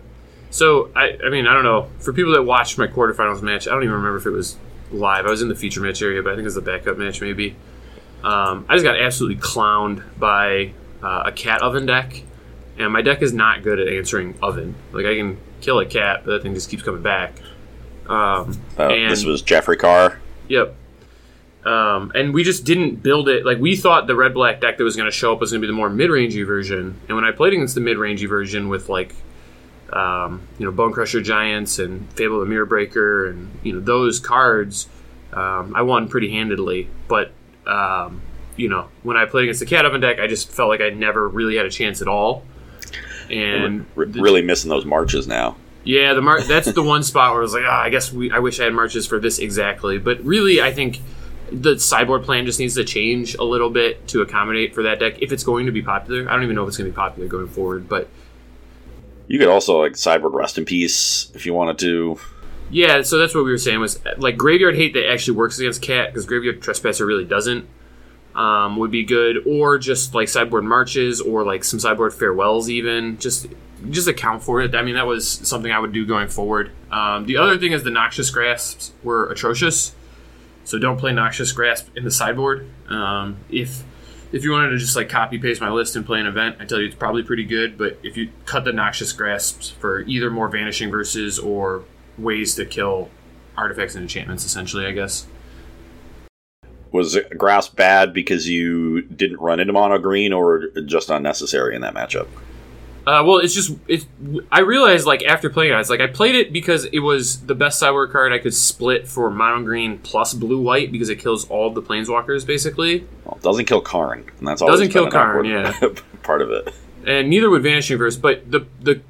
So I, I mean, I don't know. For people that watched my quarterfinals match, I don't even remember if it was live. I was in the feature match area, but I think it was the backup match maybe. Um, I just got absolutely clowned by uh, a cat oven deck, and my deck is not good at answering oven. Like I can kill a cat, but that thing just keeps coming back. Um, Uh, and, this was Jeffrey Carr. Yep. Um, and we just didn't build it. Like we thought the red black deck that was going to show up was going to be the more mid rangey version. And when I played against the mid rangey version with like um, you know, Bone Crusher Giants and Fable the Mirror Breaker, and you know those cards, um, I won pretty handedly. But um, you know, when I played against the Cat Oven deck, I just felt like I never really had a chance at all. And R- really missing those marches now. yeah, the mar- that's the one spot where I was like, ah, I guess we, I wish I had marches for this exactly. But really, I think the sideboard plan just needs to change a little bit to accommodate for that deck if it's going to be popular. I don't even know if it's going to be popular going forward, but You could also like sideboard rest in peace if you wanted to. yeah. So that's what we were saying was like graveyard hate that actually works against cat because graveyard trespasser really doesn't. Um, would be good, or just like sideboard marches, or like some sideboard farewells, even just just account for it. I mean, that was something I would do going forward. Um, the other thing is the noxious grasps were atrocious, so don't play noxious grasp in the sideboard. Um, if if you wanted to just like copy paste my list and play an event, I tell you it's probably pretty good. But if you cut the noxious grasps for either more vanishing verses or ways to kill artifacts and enchantments, essentially, I guess. Was grasp bad because you didn't run into mono green, or just unnecessary in that matchup? Uh, well, it's just it. I realized like after playing it, I was like, I played it because it was the best sideboard card I could split for mono green plus blue white because it kills all the planeswalkers basically, Well, it doesn't kill Karn, and that's always Doesn't kill Karn, yeah. [LAUGHS] part of it. and neither would Vanishing Verse. But the the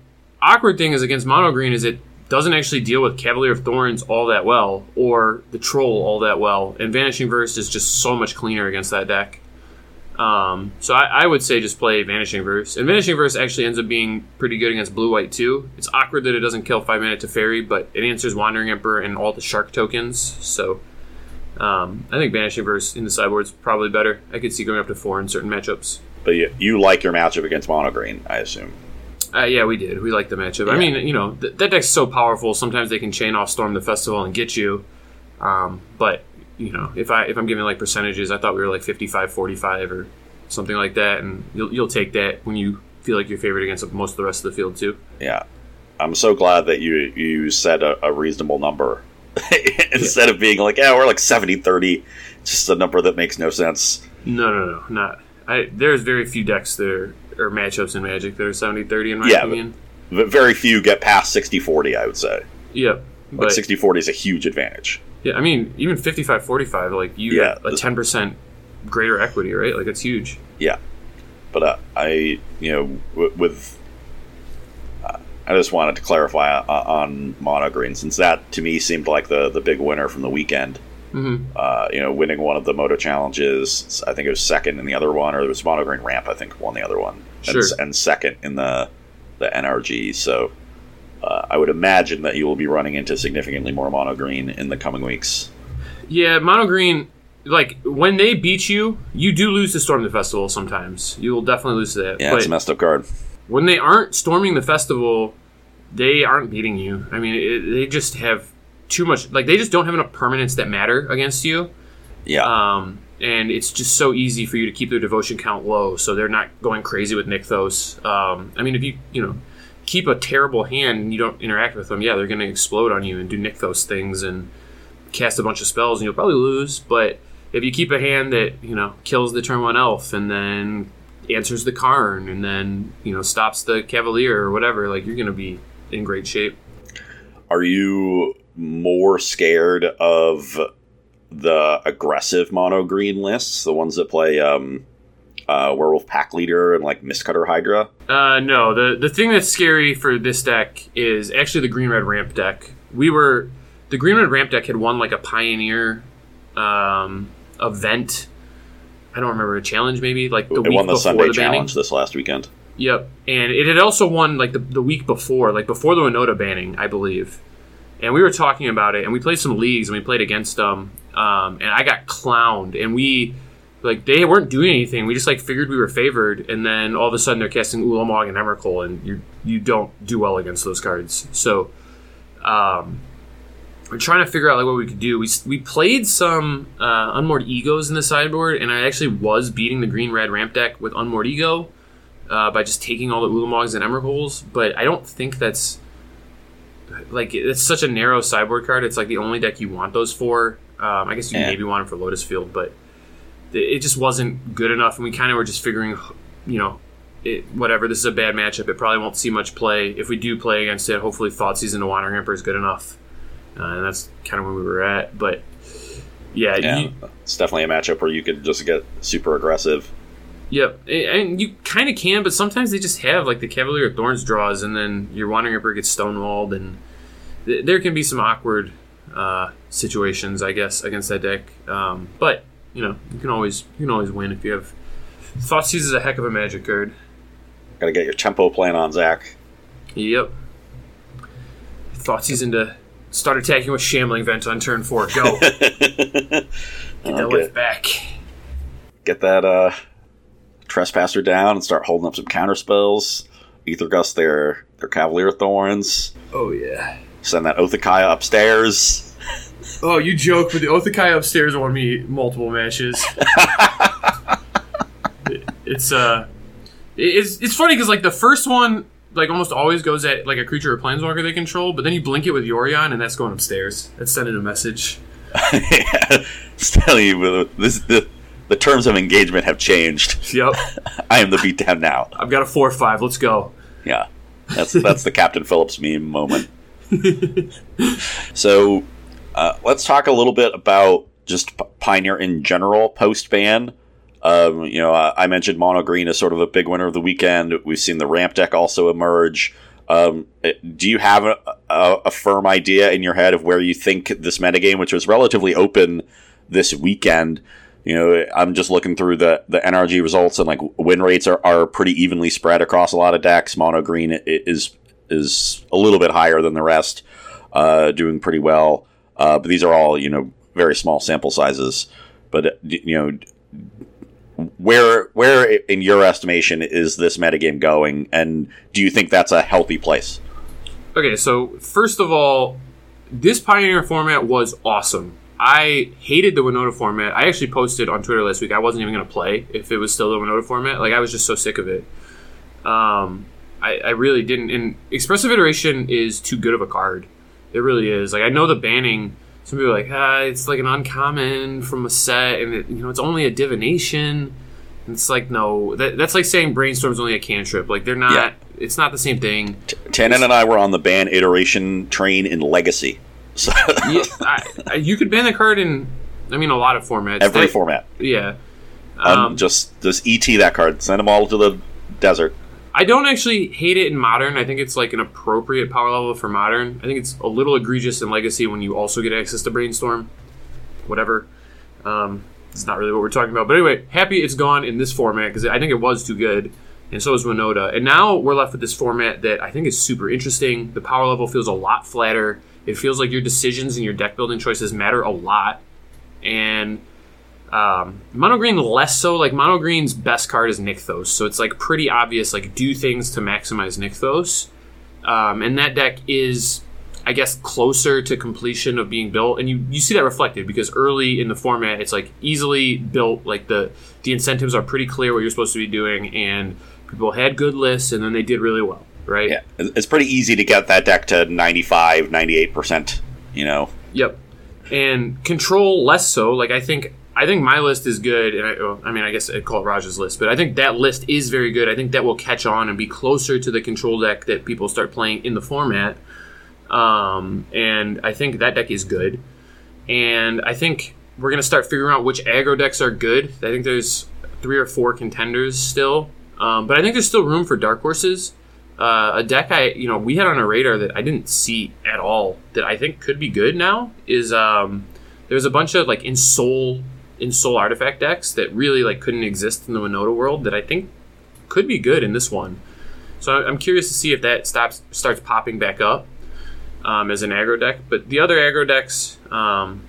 awkward thing is against mono green is it doesn't actually deal with Cavalier of Thorns all that well or the Troll all that well, and Vanishing Verse is just so much cleaner against that deck. Um, so I, I would say just play Vanishing Verse, and Vanishing Verse actually ends up being pretty good against Blue White too. It's awkward that it doesn't kill five minute to Fairy, but it answers Wandering Emperor and all the Shark tokens. So um, I think Vanishing Verse in the sideboard is probably better. I could see going up to four in certain matchups. But you, you like your matchup against mono green, I assume. Uh, yeah, we did. We liked the matchup. I mean, you know, th- that deck's so powerful. Sometimes they can chain off Storm the Festival and get you. Um, but you know, if I if I'm giving like percentages, I thought we were like 55, 45 or something like that, and you'll you'll take that when you feel like you're favored against most of the rest of the field too. Yeah, I'm so glad that you you said a, a reasonable number [LAUGHS] instead of being like, yeah, we're like 70 30, just a number that makes no sense. No, no, no, not. I there's very few decks that are or matchups in Magic that are 70-30 in my Yeah, opinion. But very few get past 60 40, I would say. Yep. Like But 60 40 is a huge advantage. yeah, I mean, even 55-45, like you Yeah, have a ten percent greater equity, right? Like it's huge. Yeah, but uh, I, you know, w- with uh, I just wanted to clarify uh, on mono green since that to me seemed like the the big winner from the weekend. Hmm Uh, you know, winning one of the Modo challenges. I think it was second in the other one, or it was mono green ramp. I think won the other one, and, Sure. and second in the the NRG. So. Uh, I would imagine that you will be running into significantly more mono green in the coming weeks. Yeah, mono green. Like when they beat you, you do lose to storm the festival. Sometimes you will definitely lose to that. Yeah, but it's a messed up card. when they aren't storming the festival, they aren't beating you. I mean, it, they just have too much. Like they just don't have enough permanents that matter against you. Yeah, Um, and it's just so easy for you to keep their devotion count low, so they're not going crazy with Nykthos. Um, I mean, if you you know keep a terrible hand and you don't interact with them, yeah, they're going to explode on you and do Nykthos things and cast a bunch of spells, and you'll probably lose. But if you keep a hand that you know kills the turn one elf and then answers the Karn and then you know stops the Cavalier or whatever, like you're going to be in great shape. Are you more scared of the aggressive mono green lists, the ones that play um, uh, Werewolf Pack Leader and like Mistcutter Hydra? Uh, no, the the thing that's scary for this deck is actually the green red ramp deck. We were the green red ramp deck had won like a pioneer um, event. I don't remember a challenge maybe like the it week won the before Sunday the banning. Challenge this last weekend. Yep, and it had also won like the, the week before, like before the Winota banning, I believe. And we were talking about it, and we played some leagues, and we played against them, um, and I got clowned, and we like they weren't doing anything. We just like figured we were favored, and then all of a sudden they're casting Ulamog and Emrakul, and you you don't do well against those cards. So, um, we're trying to figure out like what we could do. We we played some uh, unmoored egos in the sideboard, and I actually was beating the green red ramp deck with unmoored ego uh, by just taking all the Ulamogs and Emrakuls, but I don't think that's like it's such a narrow sideboard card. It's like the only deck you want those for. Um, I guess you Yeah. maybe want them for Lotus Field, but it- just wasn't good enough, and we kind of were just figuring, you know, it, whatever. This is a bad matchup. It probably won't see much play. If we do play against it, hopefully Thoughtseize into Wandering Emperor is good enough, uh, and that's kind of where we were at. But yeah, Yeah, you- it's definitely a matchup where you could just get super aggressive. Yep, and you kind of can, but sometimes they just have like the Cavalier of Thorns draws, and then your Wandering Emperor gets stonewalled, and th- there can be some awkward uh, situations, I guess, against that deck. Um, but you know, you can always you can always win if you have. Thoughtseize is a heck of a Magic card. Got to get your tempo plan on, Zach. Yep. Thoughtseize into start attacking with Shambling Vent on turn four. Go [LAUGHS] get that lift back. Get that uh, trespasser down and start holding up some counter spells. Aether Gust their their Cavalier Thorns. Oh yeah. Send that Othakaya upstairs. Oh, you joke, but the Othakai upstairs won me multiple matches. It- [LAUGHS] it's uh, it's it's funny because like the first one like almost always goes at like a creature or planeswalker they control, but then you blink it with Yorion and that's going upstairs. That's sending a message. [LAUGHS] yeah, It's telling you this the the terms of engagement have changed. Yep, [LAUGHS] I am the beatdown now. I've got a four five. Let's go. Yeah, that's that's the Captain Phillips meme moment. [LAUGHS] so, uh, let's talk a little bit about just P- Pioneer in general post ban. Um, you know, I, I mentioned Mono Green as sort of a big winner of the weekend. We've seen the ramp deck also emerge. Um, do you have a, a, a firm idea in your head of where you think this metagame, which was relatively open this weekend, you know, I'm just looking through the, the NRG results and like win rates are, are pretty evenly spread across a lot of decks. Mono green is is a little bit higher than the rest, uh, doing pretty well. Uh, but these are all you know very small sample sizes. But you know, where where in your estimation is this metagame going, and do you think that's a healthy place? Okay, so first of all, this Pioneer format was awesome. I hated the Winota format. I actually posted on Twitter last week I wasn't even going to play if it was still the Winota format. Like, I was just so sick of it. Um, I, I really didn't. And Expressive Iteration is too good of a card. It really is. Like, I know the banning, some people are like, ah, it's like an uncommon from a set, and it, you know, it's only a divination. And it's like, no, that, that's like saying Brainstorm's only a cantrip. Like, they're not, Yeah. it's not the same thing. Tannon and I were on the ban iteration train in Legacy. So yeah, I, I, you could ban the card in, I mean, a lot of formats. every They- format. Yeah. Um, Um, just just ET that card. Send them all to the desert. I don't actually hate it in modern. I think it's like an appropriate power level for modern. I think it's a little egregious in legacy when you also get access to brainstorm. Whatever. Um, it's not really what we're talking about. But anyway, happy it's gone in this format because I think it was too good, and so is Winota. And now we're left with this format that I think is super interesting. The power level feels a lot flatter. It feels like your decisions and your deck building choices matter a lot. And um, mono green less so. Like mono green's best card is Nykthos, so it's like pretty obvious. Like do things to maximize Nykthos, um, and that deck is, I guess, closer to completion of being built. And you you see that reflected because early in the format, it's like easily built. Like the the incentives are pretty clear what you're supposed to be doing, and people had good lists, and then they did really well, right? Yeah, it's pretty easy to get that deck to 95, 98 percent. You know, Yep. And control less so. Like I think I think my list is good, and I, well, I mean I guess I'd call it Raj's list, but I think that list is very good. I think that will catch on and be closer to the control deck that people start playing in the format. Um, and I think that deck is good. And I think we're gonna start figuring out which aggro decks are good. I think there's three or four contenders still, um, but I think there's still room for dark horses. Uh, a deck I you know we had on a radar that I didn't see at all that I think could be good now is um, there's a bunch of like Ensoul in soul artifact decks that really like couldn't exist in the Winota world that I think could be good in this one. So I'm curious to see if that stops starts popping back up um, as an aggro deck. But the other aggro decks, um,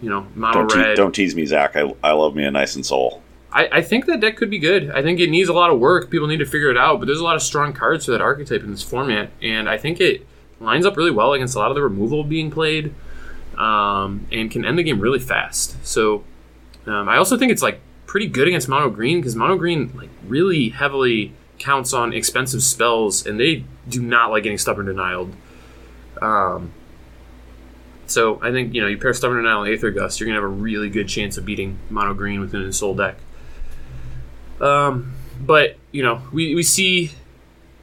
you know, mono don't te- red. don't tease me, Zach. I, I love me a nice Ensoul. I, I think that deck could be good. I think it needs a lot of work. People need to figure it out. But there's a lot of strong cards for that archetype in this format, and I think it lines up really well against a lot of the removal being played, um, and can end the game really fast. So um, I also think it's like pretty good against mono green because mono green like really heavily counts on expensive spells, and they do not like getting stubborn denied. Um, so I think you know you pair stubborn denial and aether gust, you're gonna have a really good chance of beating mono green within a soul deck. Um, but you know, we, we see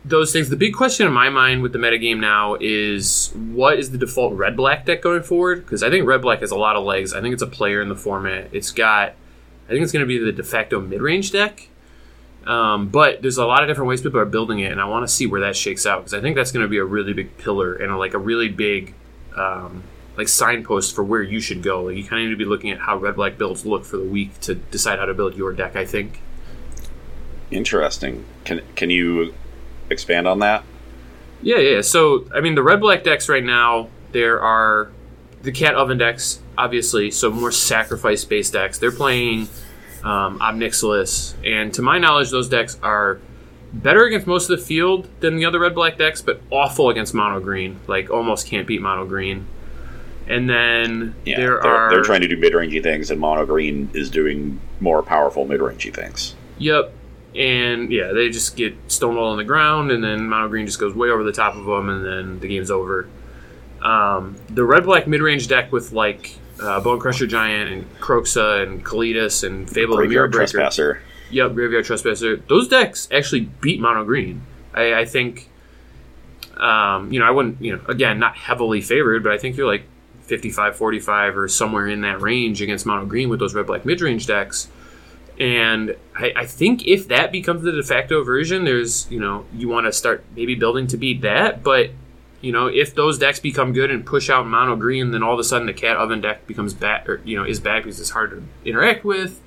those things. The big question in my mind with the metagame now is what is the default red black deck going forward? Because I think red black has a lot of legs. I think it's a player in the format. It's got, I think it's going to be the de facto mid range deck. Um, but there's a lot of different ways people are building it, and I want to see where that shakes out because I think that's going to be a really big pillar and a, like a really big um, like signpost for where you should go. Like you kind of need to be looking at how red black builds look for the week to decide how to build your deck. I think. Interesting. Can can you expand on that? Yeah, yeah. So I mean, the red black decks right now there are the cat oven decks, obviously. So more sacrifice based decks. They're playing um, Ob Nixilis, and to my knowledge, those decks are better against most of the field than the other red black decks, but awful against mono green. Like almost can't beat mono green. And then Yeah, there they're, are they're trying to do mid rangey things, and mono green is doing more powerful mid rangey things. Yep. And yeah, they just get stonewall on the ground, and then mono green just goes way over the top of them, and then the game's over. Um, the red black mid range deck with like uh, Bone Crusher Giant and Kroxa and Kalitas and Fable and Mirror Breaker. trespasser. Yep, Graveyard Trespasser. Those decks actually beat Mono Green. I, I think, um, you know, I wouldn't, you know, again, not heavily favored, but I think you're like 55 45 or somewhere in that range against Mono Green with those red black mid range decks. And I, I think if that becomes the de facto version, there's, you know, you want to start maybe building to beat that. But, you know, if those decks become good and push out Mono Green, then all of a sudden the Cat Oven deck becomes bad, or, you know, is bad because it's hard to interact with.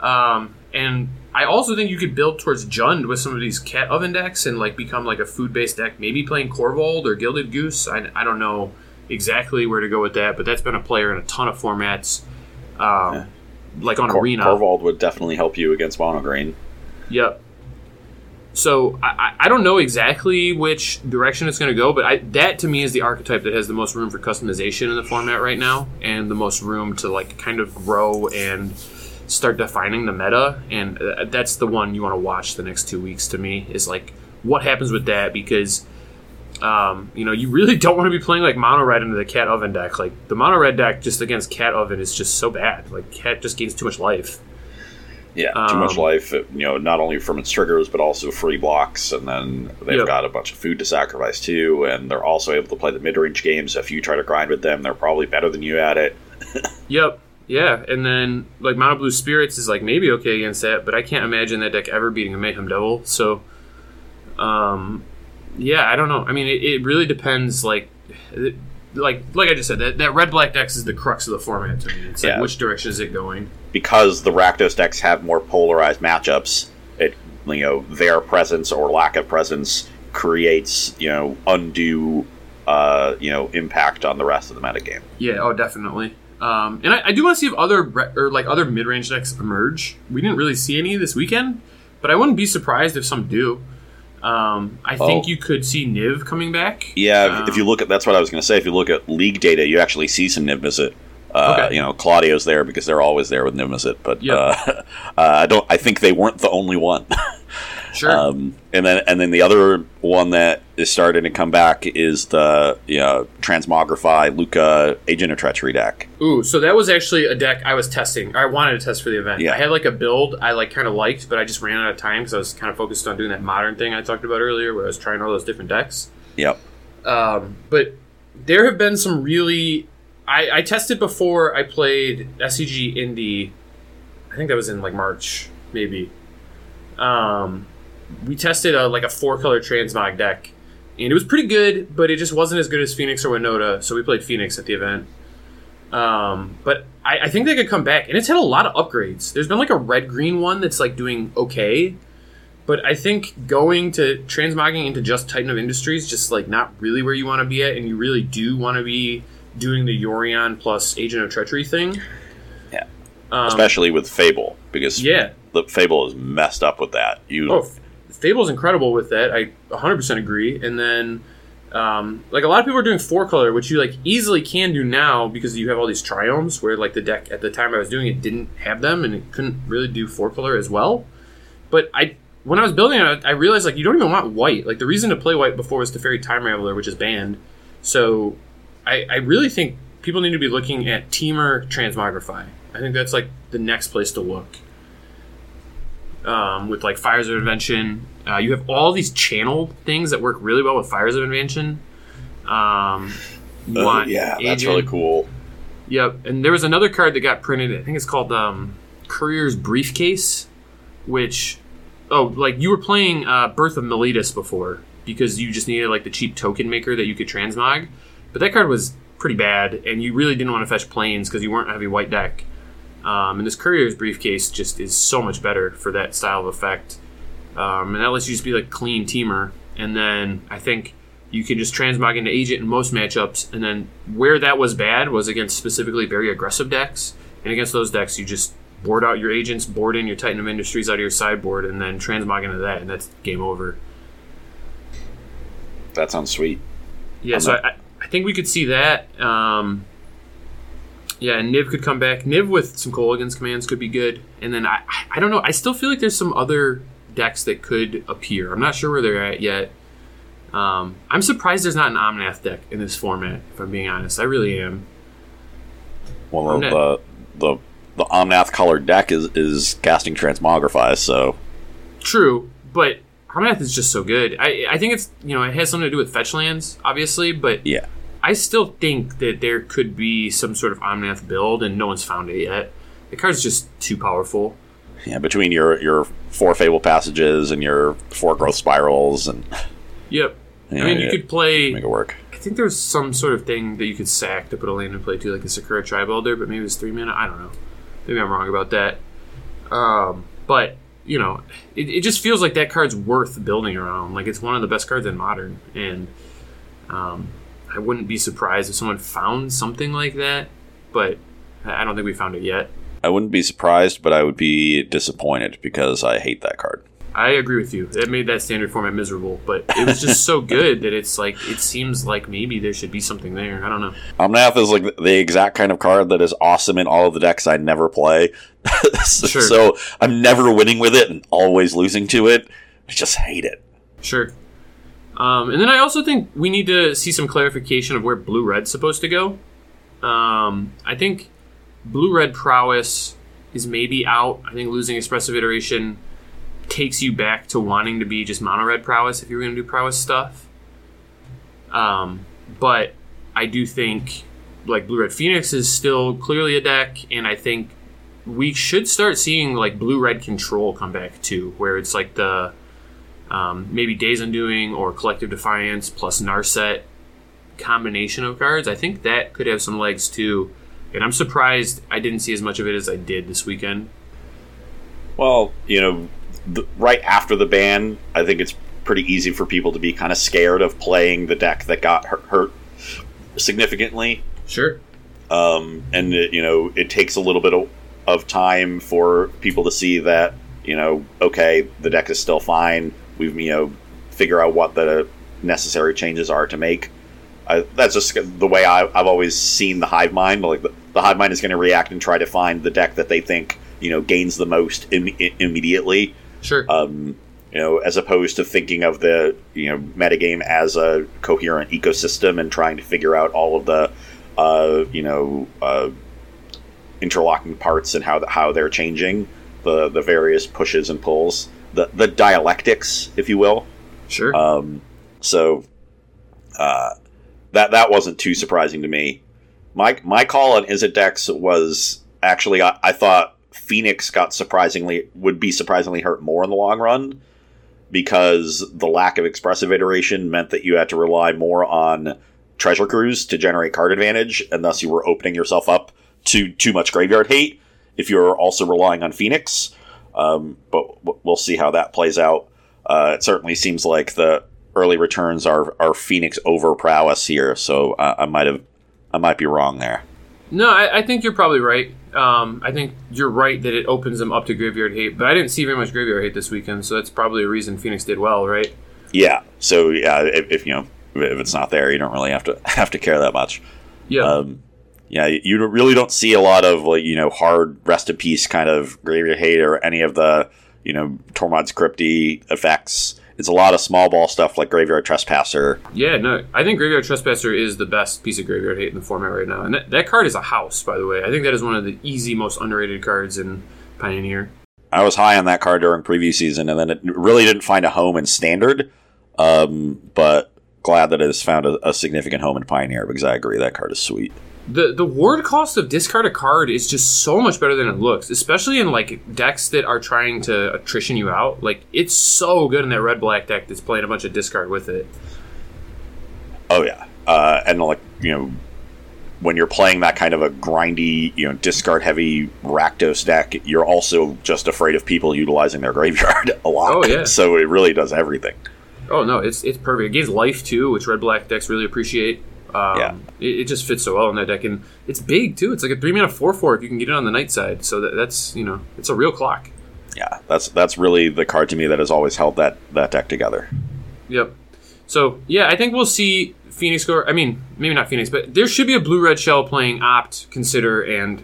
Um, and I also think you could build towards Jund with some of these cat oven decks and like become like a food based deck, maybe playing Korvold or Gilded Goose. I, I don't know exactly where to go with that, but that's been a player in a ton of formats, um, like on Cor- Arena. Korvold would definitely help you against mono green. Yep. So I, I- I don't know exactly which direction it's going to go, but I, that to me is the archetype that has the most room for customization in the format right now, and the most room to like kind of grow and start defining the meta. And uh, that's the one you want to watch the next two weeks. To me, is like what happens with that because. Um, you know, you really [LAUGHS] don't want to be playing like mono red into the cat oven deck. Like the mono red deck just against cat oven is just so bad. Like cat just gains too much life. Yeah, too much Um, life. You know, not only from its triggers, but also free blocks, and then they've Yep. got a bunch of food to sacrifice too. And they're also able to play the mid range games. If you try to grind with them, they're probably better than you at it. [LAUGHS] Yep. Yeah, and then like Mono Blue Spirits is like maybe okay against that, but I can't imagine that deck ever beating a Mayhem Devil. So, um, yeah, I don't know. I mean, it, it really depends. Like, it- like like I just said, that, that red black deck is the crux of the format to me. It's like Yeah. which direction is it going? because the Rakdos decks have more polarized matchups, it you know their presence or lack of presence creates you know undue uh, you know impact on the rest of the metagame. Yeah. Oh, definitely. Um, and I, I do want to see if other re- or like other mid range decks emerge. We didn't really see any this weekend, but I wouldn't be surprised if some do. Um, I think Oh. you could see Niv coming back. Yeah, if Um, you look at that's what I was going to say. If you look at league data, you actually see some Niv Uh, Okay. You know, Claudio's there because they're always there with Niv but Yep. uh, [LAUGHS] uh, I don't. I think they weren't the only one. [LAUGHS] Sure. Um, and then and then the other one that is starting to come back is the you know, Transmogrify Luca Agent of Treachery deck. Ooh, so that was actually a deck I was testing. I wanted to test for the event. Yeah. I had like a build I like kind of liked, but I just ran out of time because I was kind of focused on doing that modern thing I talked about earlier, where I was trying all those different decks. Yep. Um, but there have been some really. I, I tested before I played SCG Indy. I think that was in like March, maybe. Um, we tested a, like a four color transmog deck, and it was pretty good, but it just wasn't as good as Phoenix or Winota. So we played Phoenix at the event. Um, but I, I think they could come back, and it's had a lot of upgrades. There's been like a red green one that's like doing okay, but I think going to transmogging into just Titan of Industries just like not really where you want to be at, and you really do want to be doing the Yorion plus Agent of Treachery thing. Yeah. Um, Especially with Fable because yeah. the Fable is messed up with that. You Oh, Fable's incredible with that. I 100% agree. And then, um, like a lot of people are doing four color, which you like easily can do now because you have all these triomes. Where like the deck at the time I was doing it didn't have them, and it couldn't really do four color as well. But I, when I was building it, I realized like you don't even want white. Like the reason to play white before was to Teferi Time Raveler, which is banned. So, I, I really think people need to be looking at Temur Transmogrify. I think that's like the next place to look. Um, with like Fires of Invention. Uh, you have all these channel things that work really well with Fires of Invention. Um, Uh, yeah, that's really cool. Yep, and there was another card that got printed. I think it's called um, Courier's Briefcase, which, oh, like you were playing uh, Birth of Meletis before because you just needed like the cheap token maker that you could transmog, but that card was pretty bad, and you really didn't want to fetch Plains because you weren't a heavy white deck. Um, and this Courier's Briefcase just is so much better for that style of effect, um, and that lets you just be like clean Temur. And then I think you can just transmog into agent in most matchups. And then where that was bad was against specifically very aggressive decks. And against those decks you just board out your agents board in your titan of industries out of your sideboard and then transmog into that and that's game over. That sounds sweet. yeah I'm so not- I, I think we could see that. Um, yeah and niv could come back. Niv with some Kolaghan's commands could be good. And then I, I- I don't know. I still feel like there's some other decks that could appear. I'm not sure where they're at yet. Um, i'm surprised there's not an omnath deck in this format if i'm being honest. I really am. Well, I'm the, not- the the the Omnath colored deck is is casting Transmogrify, so. True, but Omnath is just so good. I I think it's you know it has something to do with fetch lands, obviously, but yeah. I still think that there could be some sort of Omnath build, and no one's found it yet. The card's just too powerful. Yeah, between your your four Fable passages and your four growth spirals, and [LAUGHS] Yep. Yeah, I mean, you yeah. could play. make it work. I think there's some sort of thing that you could sack to put a land in play too, like a Sakura-Tribe Elder, but maybe it's three mana. I don't know. Maybe I'm wrong about that. Um, but you know, it, it just feels like that card's worth building around. Like it's one of the best cards in Modern, and um, I wouldn't be surprised if someone found something like that. But I don't think we found it yet. I wouldn't be surprised, but I would be disappointed because I hate that card. I agree with you. It made that standard format miserable, but it was just so [LAUGHS] good that it's like it seems like maybe there should be something there. I don't know. Omnath is like the exact kind of card that is awesome in all of the decks I never play. so, [LAUGHS] Sure. so I'm never winning with it and always losing to it. I just hate it. Sure. Um, and then I also think we need to see some clarification of where blue red's supposed to go. Um, I think blue red prowess is maybe out. I think losing expressive iteration takes you back to wanting to be just mono red prowess if you're going to do prowess stuff. Um, but I do think like blue red phoenix is still clearly a deck, and I think we should start seeing like blue red control come back too, where it's like the um, maybe Days Undoing or Collective Defiance plus Narset combination of cards. I think that could have some legs too. And I'm surprised I didn't see as much of it as I did this weekend. Well, you know, the, right after the ban, I think it's pretty easy for people to be kind of scared of playing the deck that got hurt, hurt significantly. Sure. um, and it, you know it takes a little bit of, of time for people to see that you know okay the deck is still fine we've you know figure out what the necessary changes are to make. I, that's just the way I, I've always seen the hive mind like the, the hive mind is going to react and try to find the deck that they think you know gains the most Im- immediately. Sure. um, you know, as opposed to thinking of the you know metagame as a coherent ecosystem and trying to figure out all of the uh, you know uh, interlocking parts and how how they're changing the the various pushes and pulls the the dialectics, if you will. sure. Um, so uh, that that wasn't too surprising to me. My my call on Izzet was actually I, I thought Phoenix got surprisingly would be surprisingly hurt more in the long run because the lack of expressive iteration meant that you had to rely more on Treasure Cruise to generate card advantage, and thus you were opening yourself up to too much graveyard hate if you're also relying on Phoenix. Um, but w- we'll see how that plays out. Uh, it certainly seems like the early returns are are Phoenix over prowess here, so uh, I might have I might be wrong there. no, I, I think you're probably right. Um, I think you're right that it opens them up to graveyard hate, but I didn't see very much graveyard hate this weekend, so that's probably a reason Phoenix did well, right? Yeah. So yeah, if, if you know if it's not there, you don't really have to [LAUGHS] have to care that much. Yeah. Um, yeah, you really don't see a lot of like you know hard rest in peace kind of graveyard hate or any of the you know Tormod's crypty effects. It's a lot of small ball stuff like graveyard trespasser. Yeah, no, I think Graveyard Trespasser is the best piece of Graveyard Hate in the format right now. And that, that card is a house, by the way. I think that is one of the easy, most underrated cards in Pioneer. I was high on that card during preview season, and then it really didn't find a home in standard. Um, but glad that it has found a, a significant home in Pioneer because I agree that card is sweet. The the ward cost of discard a card is just so much better than it looks, especially in like decks that are trying to attrition you out. Like it's so good in that red black deck that's playing a bunch of discard with it. Oh yeah, uh, and like you know, when you're playing that kind of a grindy, you know, discard heavy Rakdos deck, you're also just afraid of people utilizing their graveyard [LAUGHS] a lot. Oh, yeah. so it really does everything. Oh no, it's it's perfect. It gives life too, which red black decks really appreciate. Um, Yeah. it, it just fits so well in that deck, and it's big too. It's like a three mana four four if you can get it on the night side. So that, that's you know it's a real clock. Yeah, that's that's really the card to me that has always held that that deck together. Yep. So yeah, I think we'll see Phoenix go. I mean, maybe not Phoenix, but there should be a blue red shell playing Opt, Consider, and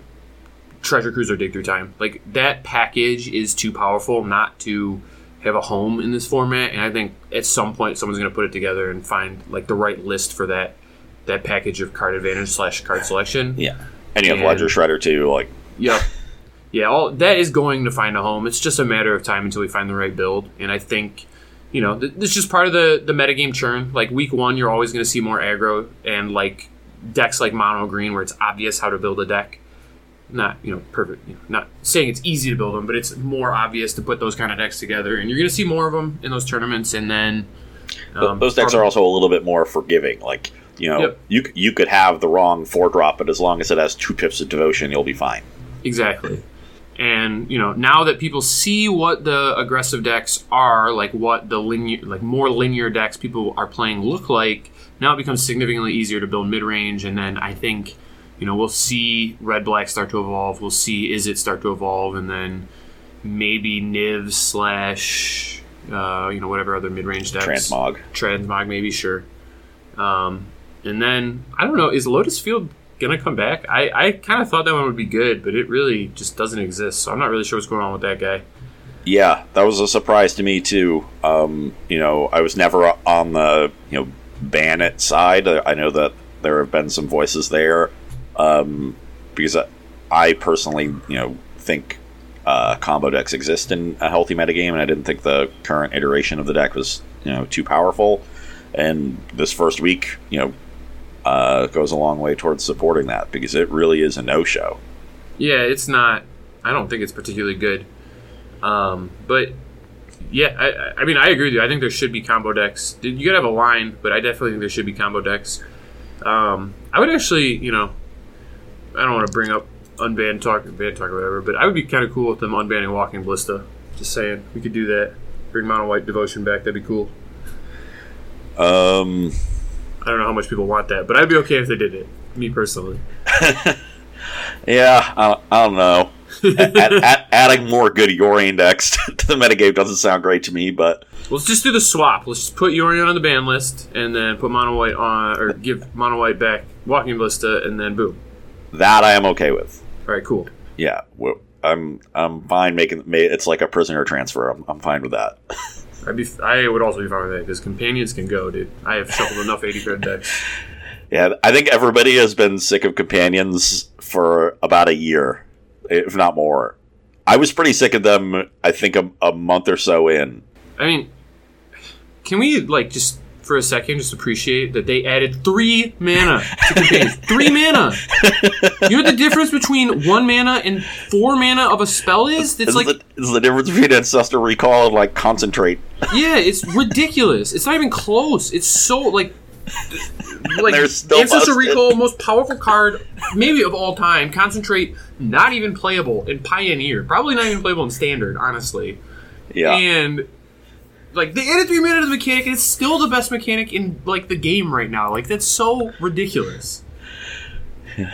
Treasure Cruiser Dig Through Time. Like that package is too powerful not to have a home in this format, and I think at some point someone's going to put it together and find like the right list for that that package of card advantage slash card selection. Yeah, and you have And- Ledger Shredder too. Like, Yep. Yeah, all that is going to find a home. It's just a matter of time until we find the right build. And I think, you know, th- this is just part of the the metagame churn. Like week one, you're always going to see more aggro and like decks like mono green where it's obvious how to build a deck. Not you know perfect. You know, not saying it's easy to build them, but it's more obvious to put those kind of decks together. And you're going to see more of them in those tournaments. And then um, those decks are also a little bit more forgiving. Like, you know, Yep. you you could have the wrong four drop, but as long as it has two pips of devotion, you'll be fine. Exactly. And you know, now that people see what the aggressive decks are, like what the linear, like more linear decks people are playing look like, now it becomes significantly easier to build mid range. And then I think, you know, we'll see red black start to evolve. We'll see Izzet start to evolve, and then maybe Niv slash, uh, you know, whatever other mid range decks. Transmog. Transmog, maybe sure. Um, and then I don't know, is Lotus Field gonna come back? I, I kind of thought that one would be good, but it really just doesn't exist. So I'm not really sure what's going on with that guy. Yeah, that was a surprise to me too. Um, you know, I was never on the you know ban it side. I know that there have been some voices there um, because I, I personally you know think uh, combo decks exist in a healthy metagame, and I didn't think the current iteration of the deck was you know too powerful. And this first week, you know, uh, goes a long way towards supporting that because it really is a no show. Yeah, it's not. I don't think it's particularly good. Um, but yeah, I, I- mean, I agree with you. I think there should be combo decks. You gotta have a line, but I definitely think there should be combo decks. Um, I would actually, you know, I don't want to bring up unbanned talk, ban talk or whatever, but I would be kind of cool with them unbanning Walking Ballista. Just saying, we could do that. Bring Mono White Devotion back. That'd be cool. Um, I don't know how much people want that, but I'd be okay if they did it. Me personally. [LAUGHS] Yeah, I, I don't know. add, add, adding more good Yorion index [LAUGHS] to the metagame doesn't sound great to me, but Let's just do the swap. Let's just put Yorion on the ban list, and then put Mono White on, or give Mono White back Walking Ballista, and then boom. that I am okay with. All right, cool. Yeah, I'm I'm fine making it's like a prisoner transfer. I'm, I'm fine with that. [LAUGHS] I'd be, I would also be fine with that because companions can go, dude. I have shuffled enough 80 card decks. [LAUGHS] Yeah, I think everybody has been sick of companions for about a year, if not more. I was pretty sick of them. I think a, a month or so in. I mean, can we like just for a second just appreciate that they added three mana to companions? [LAUGHS] three mana. You know what the difference between one mana and four mana of a spell is? It's Is like the, is the difference between ancestral recall and like concentrate? [LAUGHS] Yeah, it's ridiculous. It's not even close. It's so like [LAUGHS] like ancestral recall, most powerful card maybe of all time. Concentrate, not even playable in Pioneer. Probably not even playable in Standard, honestly. Yeah, And like they added three mana to the mechanic, and it's still the best mechanic in like the game right now. Like that's so ridiculous. [LAUGHS]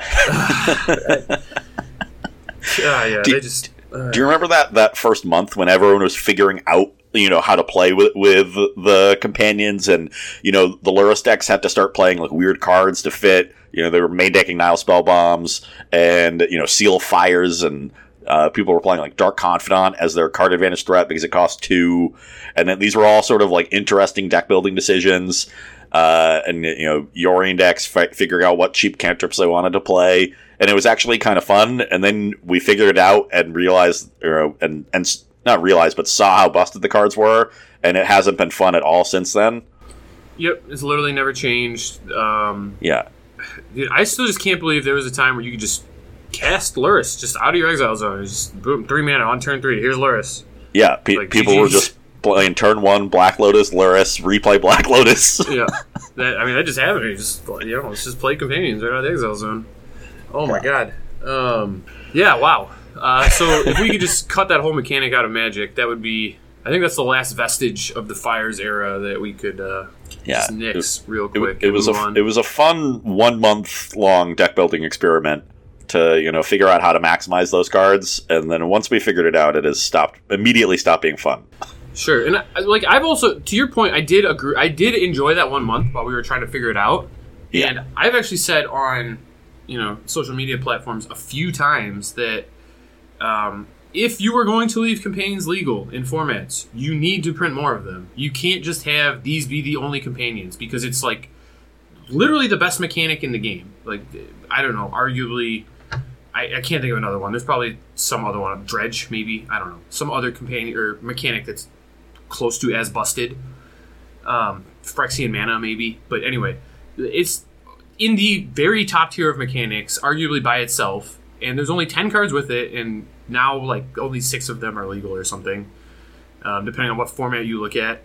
Ah, yeah, Do- they just. uh, Do you remember that that first month when everyone was figuring out you know how to play with with the companions and you know the Lurrus decks had to start playing like weird cards to fit. You know they were main decking Nihil spell bombs and you know seal of fires and. Uh, people were playing like Dark Confidant as their card advantage threat because it cost two, and then these were all sort of like interesting deck building decisions. uh, and you know Yorion decks, fi- figuring out what cheap cantrips they wanted to play, and it was actually kind of fun. And then we figured it out and realized, or, and and not realized, but saw how busted the cards were, and it hasn't been fun at all since then. Yep, it's literally never changed. Um, Yeah, dude, I still just can't believe there was a time where you could just cast Lurrus just out of your exile zone. Just boom, three mana on turn three. Here's Lurrus. yeah. Pe- Like, people were GGs. just playing turn one Black Lotus, Lurrus, replay Black Lotus. [LAUGHS] Yeah, that I mean that just happened. You just you know, let's just play companions right out of the exile zone. Oh my god. Um, yeah, wow. Uh, so if we could just [LAUGHS] cut that whole mechanic out of Magic, that would be. I think that's the last vestige of the Fires era that we could uh, yeah, just nix real it, quick. it and was a on. it was a fun one month long deck building experiment to you know figure out how to maximize those cards, and then once we figured it out, it has stopped immediately stopped being fun. Sure, and I, like I've also, to your point, I did agree. I did enjoy that one month while we were trying to figure it out. Yeah. And I've actually said on, you know, social media platforms a few times that um, if you are going to leave companions legal in formats, you need to print more of them. You can't just have these be the only companions because it's like literally the best mechanic in the game. Like I don't know, arguably. I, I can't think of another one. There's probably some other one, dredge maybe. I don't know, some other companion or mechanic that's close to as busted. Um, Phyrexian mana, maybe. But anyway, it's in the very top tier of mechanics, arguably by itself. And there's only 10 cards with it, and now, like, only six of them are legal or something, um, depending on what format you look at.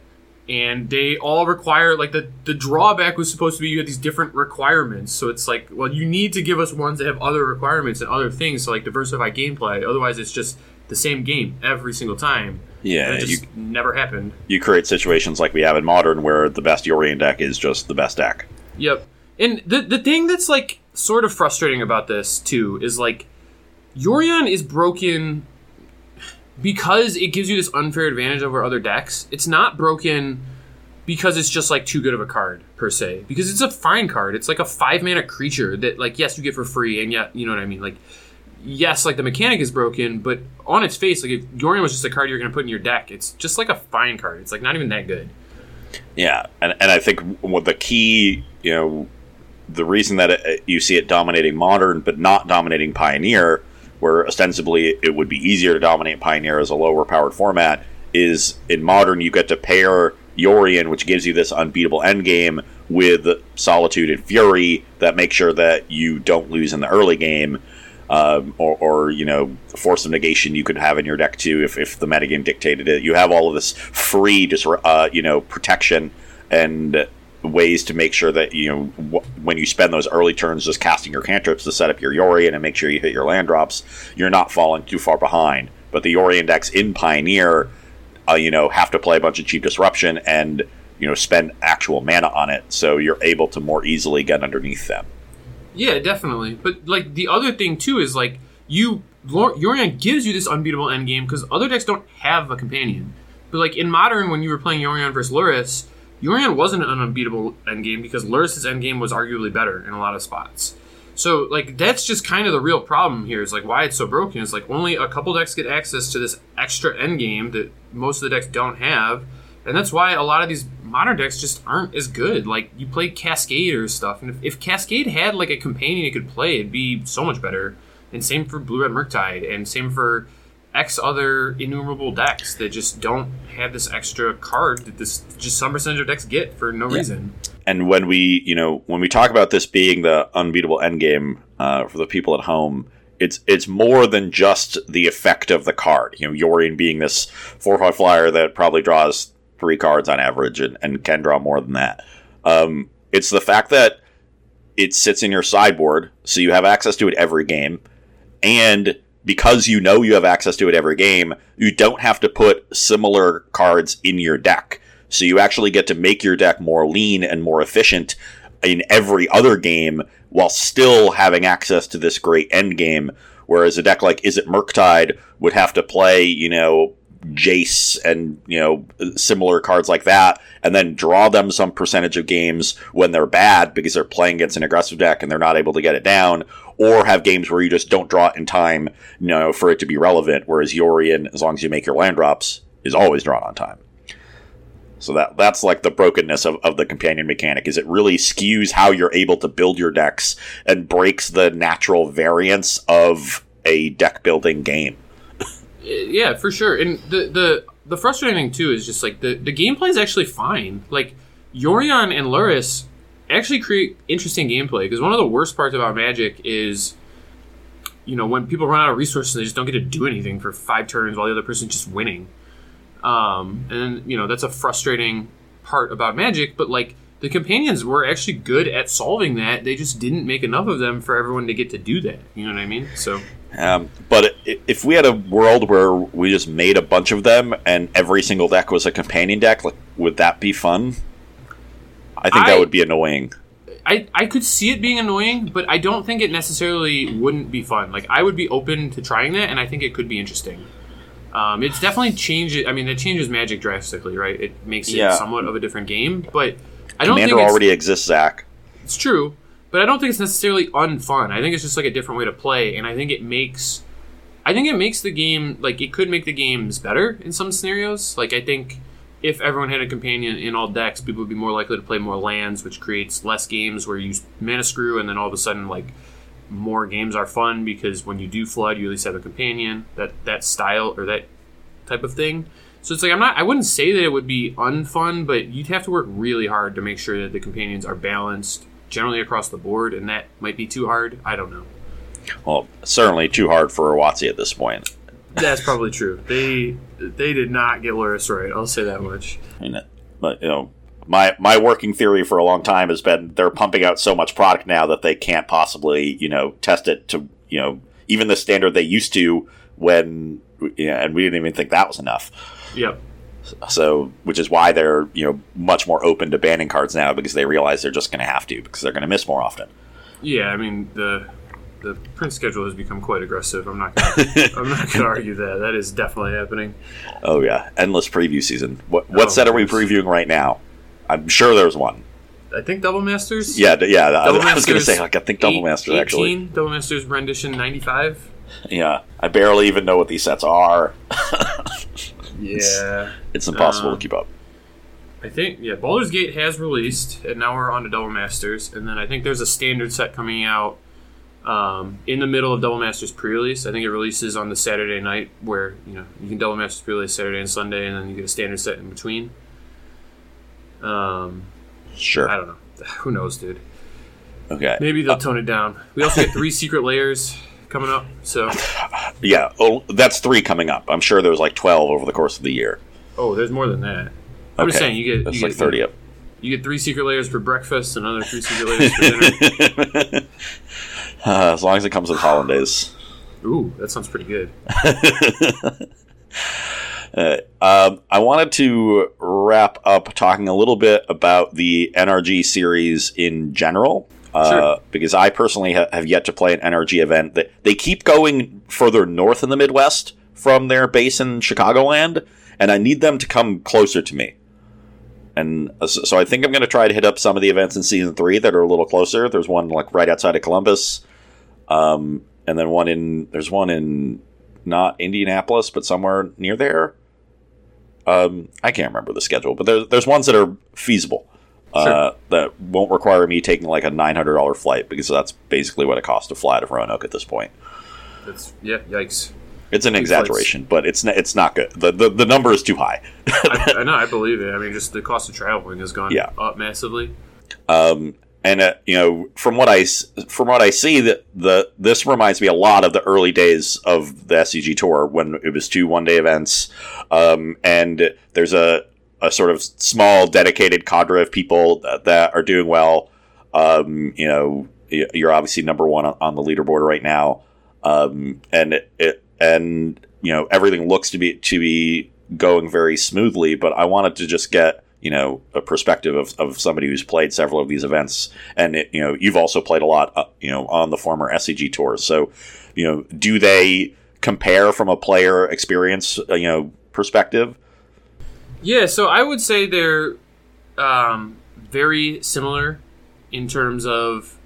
And they all require, like, the, the drawback was supposed to be you had these different requirements. So it's like, well, you need to give us ones that have other requirements and other things to, like, diversify gameplay. Otherwise, it's just the same game every single time. Yeah, And it you just never happened. you create situations like we have in modern where the best Yorion deck is just the best deck. Yep. And the the thing that's like sort of frustrating about this too is like Yorion is broken because it gives you this unfair advantage over other decks. It's not broken because it's just like too good of a card per se. Because it's a fine card. It's like a five mana creature that like yes you get for free and yet you know what I mean like yes like the mechanic is broken but on its face like if Yorion was just a card you're going to put in your deck it's just like a fine card. It's like not even that good. Yeah, and and I think what the key, you know, the reason that it, you see it dominating modern but not dominating pioneer, where ostensibly it would be easier to dominate pioneer as a lower powered format, is in modern you get to pair Yorion, which gives you this unbeatable endgame, with Solitude and Fury that make sure that you don't lose in the early game. Um, or, or you know, force of negation you could have in your deck too if, if the metagame dictated it. You have all of this free, just uh, you know, protection and ways to make sure that you know wh- when you spend those early turns just casting your cantrips to set up your Yorion and make sure you hit your land drops, you're not falling too far behind. But the Yorion decks in Pioneer, uh, you know, have to play a bunch of cheap disruption and you know spend actual mana on it, so you're able to more easily get underneath them. Yeah, definitely. But like the other thing too is like you Yorion gives you this unbeatable endgame because other decks don't have a companion. But like in modern, when you were playing Yorion versus Lurrus, Yorion wasn't an unbeatable endgame because Lurrus's endgame was arguably better in a lot of spots. So like that's just kind of the real problem here is like why it's so broken is like only a couple decks get access to this extra endgame that most of the decks don't have. And that's why a lot of these modern decks just aren't as good. Like you play Cascade or stuff, and if, if Cascade had like a companion it could play, it'd be so much better. And same for Blue Red Murktide, and same for X other innumerable decks that just don't have this extra card that this just some percentage of decks get for no reason. and when we you know when we talk about this being the unbeatable endgame uh, for the people at home it's it's more than just the effect of the card. You know Yorion being this four five flyer that probably draws three cards on average and, and can draw more than that. Um, it's the fact that it sits in your sideboard so you have access to it every game. And because you know you have access to it every game, you don't have to put similar cards in your deck. So you actually get to make your deck more lean and more efficient in every other game while still having access to this great end game. Whereas a deck like Izzet Murktide would have to play, you know, Jace and, you know, similar cards like that, and then draw them some percentage of games when they're bad because they're playing against an aggressive deck and they're not able to get it down, or have games where you just don't draw it in time, you know, for it to be relevant, whereas Yorion, as long as you make your land drops, is always drawn on time. So that that's like the brokenness of, of the companion mechanic is it really skews how you're able to build your decks and breaks the natural variance of a deck building game. Yeah, for sure. And the the the frustrating thing too is just like the the gameplay is actually fine. Like Yorion and Lurrus actually create interesting gameplay because one of the worst parts about Magic is you know when people run out of resources they just don't get to do anything for five turns while the other person's just winning. Um, and you know that's a frustrating part about Magic, but like the companions were actually good at solving that. They just didn't make enough of them for everyone to get to do that. You know what I mean? So Um, but if we had a world where we just made a bunch of them and every single deck was a companion deck, like, would that be fun? I think I- that would be annoying. I, I could see it being annoying, but I don't think it necessarily wouldn't be fun. Like I would be open to trying that, and I think it could be interesting. Um, it's definitely changes. I mean, it changes Magic drastically, right? It makes it Yeah. somewhat of a different game, but I don't Commander think already exists, Zach. it's true. But I don't think it's necessarily unfun. I think it's just like a different way to play, and I think it makes, I think it makes the game like it could make the games better in some scenarios. Like I think if everyone had a companion in all decks, people would be more likely to play more lands, which creates less games where you mana screw, and then all of a sudden like more games are fun because when you do flood, you at least have a companion. That that style or that type of thing. So it's like I'm not. I wouldn't say that it would be unfun, but you'd have to work really hard to make sure that the companions are balanced generally across the board, and that might be too hard. I don't know. Well, certainly too hard for WotC at this point. That's probably true. They they did not get Lurrus right. I'll say that much. I mean, uh, but you know, my my working theory for a long time has been they're pumping out so much product now that they can't possibly you know test it to you know even the standard they used to when you know, and we didn't even think that was enough. Yep. So, which is why they're you know much more open to banning cards now because they realize they're just going to have to because they're going to miss more often. Yeah, I mean the the print schedule has become quite aggressive. I'm not gonna, [LAUGHS] I'm not going to argue that. That is definitely happening. Oh yeah, endless preview season. What what Oh, set are we previewing right now? I'm sure there's one. I think Double Masters. Yeah, yeah. I- Double I was going to say like I think Double eight- Masters actually. 18, Double Masters rendition 95. Yeah, I barely even know what these sets are. [LAUGHS] Yeah. It's impossible Um, to keep up. I think yeah, Baldur's Gate has released, and now we're on to Double Masters, and then I think there's a standard set coming out um, in the middle of Double Masters pre-release. I think it releases on the Saturday night, where you know you can Double Masters pre-release Saturday and Sunday, and then you get a standard set in between. Um, Sure. I don't know. [LAUGHS] Who knows, dude? Okay. Maybe they'll tone it down. We also get three [LAUGHS] secret layers coming up, so [SIGHS] Yeah. Oh, that's three coming up. I'm sure there was like twelve over the course of the year. oh, there's more than that. I'm just saying you get That's you like get, thirty up. You get three secret layers for breakfast, and another three secret layers for dinner. [LAUGHS] Uh, [LAUGHS] as long as it comes with hollandaise. Ooh, that sounds pretty good. [LAUGHS] Uh, um, I wanted to wrap up talking a little bit about the NRG series in general. Uh, Sure. Because I personally ha- have yet to play an NRG event. That they keep going further north in the Midwest from their base in Chicagoland, and I need them to come closer to me. And uh, so so I think I'm going to try to hit up some of the events in season three that are a little closer. There's one like right outside of Columbus, um, and then one in there's one in not Indianapolis, but somewhere near there. Um, I can't remember the schedule, but there's there's ones that are feasible uh, that won't require me taking like a nine hundred dollar flight because that's basically what it costs to fly to Roanoke at this point. That's yeah, yikes. It's an exaggeration, but it's n- it's not good. The, the the number is too high. I, I [LAUGHS] know, I believe it. I mean, just the cost of traveling has gone Yeah. up massively. Um, and uh, you know, from what I from what I see, that the this reminds me a lot of the early days of the SCG tour when it was two one day events, um, and there's a a sort of small dedicated cadre of people that, that are doing well. Um, you know, you're obviously number one on, on the leaderboard right now, um, and it, it and you know everything looks to be to be going very smoothly. But I wanted to just get you know a perspective of, of somebody who's played several of these events, and it, you know you've also played a lot, uh, you know, on the former SCG tours. So, you know, do they compare from a player experience, uh, you know, perspective? Yeah, so I would say they're um, very similar in terms of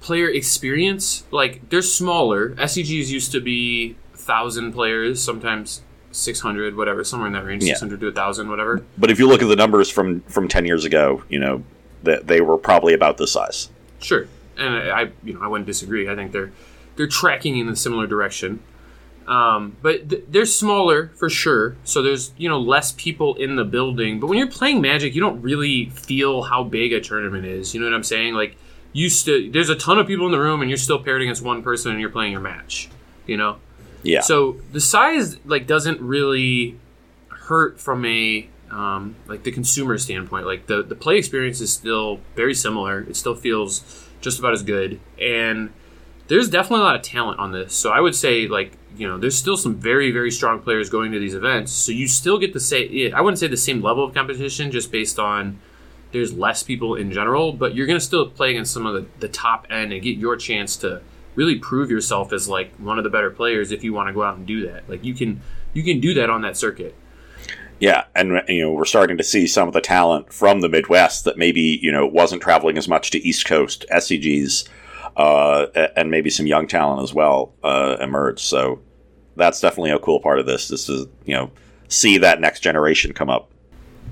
player experience. Like they're smaller. SCGs used to be thousand players, sometimes 600, whatever, somewhere in that range, Yeah. 600 to 1,000, whatever. But if you look at the numbers from from ten years ago, you know that they were probably about this size. Sure, and I, I, you know, I wouldn't disagree. I think they're they're tracking in a similar direction. Um, but th- they're smaller for sure, so there's you know less people in the building. But when you're playing Magic, you don't really feel how big a tournament is. You know what I'm saying? Like you still there's a ton of people in the room, and you're still paired against one person, and you're playing your match. You know, Yeah. so the size like doesn't really hurt from a um, like the consumer standpoint. Like the the play experience is still very similar. It still feels just about as good, and there's definitely a lot of talent on this. So I would say like you know there's still some very very strong players going to these events. So you still get the same. I wouldn't say the same level of competition just based on there's less people in general, but you're going to still play against some of the, the top end and get your chance to really prove yourself as like one of the better players if you want to go out and do that. Like you can you can do that on that circuit. Yeah, and you know we're starting to see some of the talent from the Midwest that maybe you know wasn't traveling as much to East Coast SCGs, uh, and maybe some young talent as well uh, emerge. So that's definitely a cool part of this. This is you know see that next generation come up.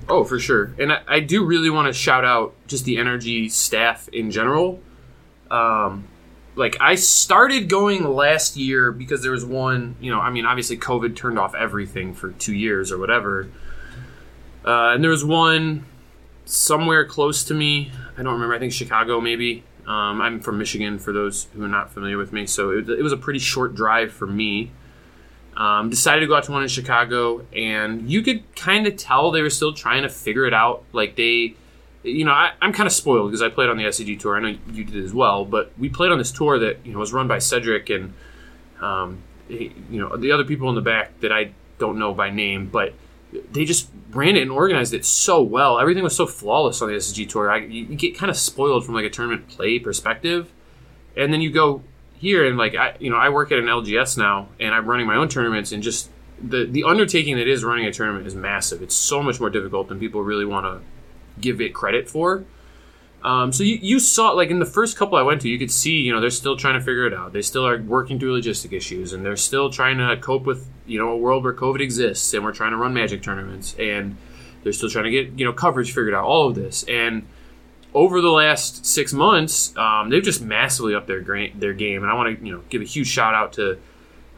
Oh, for sure. And I, I do really want to shout out just the NRG staff in general. Um, like I started going last year because there was one, you know, I mean, obviously COVID turned off everything for two years or whatever. Uh, and there was one somewhere close to me. I don't remember. I think Chicago, maybe. Um, I'm from Michigan, for those who are not familiar with me. So it, it was a pretty short drive for me. Um, decided to go out to one in Chicago, and you could kind of tell they were still trying to figure it out. Like they, you know, I, I'm kind of spoiled because I played on the SCG tour. I know you did as well, but we played on this tour that you know was run by Cedric and um, he- you know the other people in the back that I don't know by name, but they just ran it and organized it so well. Everything was so flawless on the SCG tour. I, you, you get kind of spoiled from like a tournament play perspective, and then you go here and like I, you know, I work at an LGS now, and I'm running my own tournaments, and just the the undertaking that is running a tournament is massive. It's so much more difficult than people really want to give it credit for. Um, so you, you saw like in the first couple I went to, you could see you know they're still trying to figure it out. They still are working through logistic issues, and they're still trying to cope with you know a world where COVID exists, and we're trying to run Magic tournaments, and they're still trying to get you know coverage figured out. All of this, and over the last six months, um, they've just massively upped their gra- their game, and I want to you know give a huge shout out to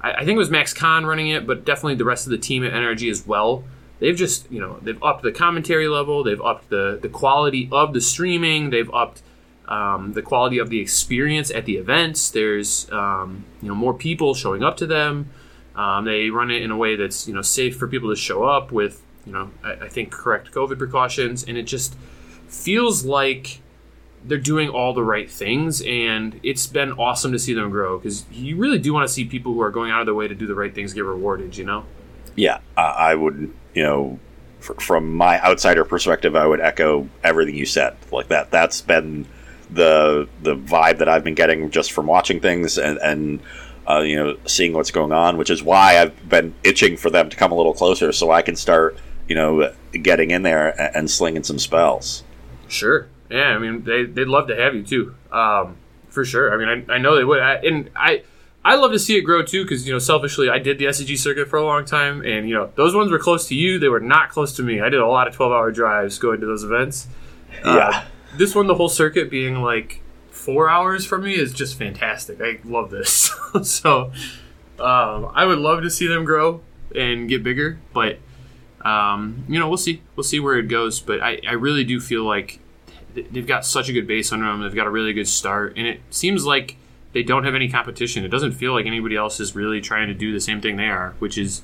I, I think it was Max Khan running it, but definitely the rest of the team at NRG as well. They've just you know they've upped the commentary level, they've upped the the quality of the streaming, they've upped um, the quality of the experience at the events. There's um, you know more people showing up to them. Um, they run it in a way that's you know safe for people to show up with you know I, I think correct COVID precautions, and it just feels like they're doing all the right things, and it's been awesome to see them grow because you really do want to see people who are going out of their way to do the right things get rewarded. You know. Yeah, I, I would you know fr- from my outsider perspective, I would echo everything you said. Like that, that's been the the vibe that I've been getting just from watching things and and uh, you know seeing what's going on, which is why I've been itching for them to come a little closer so I can start you know getting in there and, and slinging some spells. Sure. Yeah, I mean they they'd love to have you too, um, for sure. I mean I, I know they would, I, and I I love to see it grow too because you know selfishly I did the SCG circuit for a long time, and you know those ones were close to you. They were not close to me. I did a lot of twelve hour drives going to those events. Uh, Yeah. this one, the whole circuit being like four hours from me is just fantastic. I love this. [LAUGHS] so um, I would love to see them grow and get bigger, but um, you know we'll see. We'll see where it goes. But I, I really do feel like they've got such a good base under them. They've got a really good start, and it seems like they don't have any competition. It doesn't feel like anybody else is really trying to do the same thing they are, which is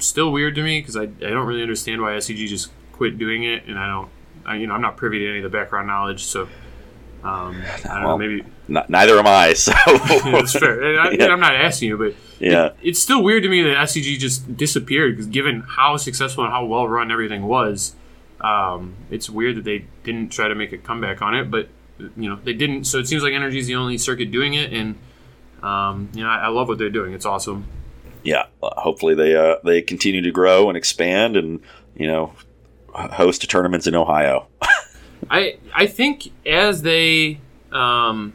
still weird to me because I, I don't really understand why SCG just quit doing it, and I don't, I, you know, I'm not privy to any of the background knowledge, so um, I don't know, maybe N- neither am I. [LAUGHS] So [LAUGHS] that's fair. I, Yeah. I'm not asking you, but yeah, it's still weird to me that SCG just disappeared because given how successful and how well run everything was, um, it's weird that they didn't try to make a comeback on it. But you know they didn't, so it seems like NRG is the only circuit doing it, and um, you know I, I love what they're doing. It's awesome. yeah. uh, Hopefully they uh, they continue to grow and expand and you know host tournaments in Ohio. [LAUGHS] I I think as they um,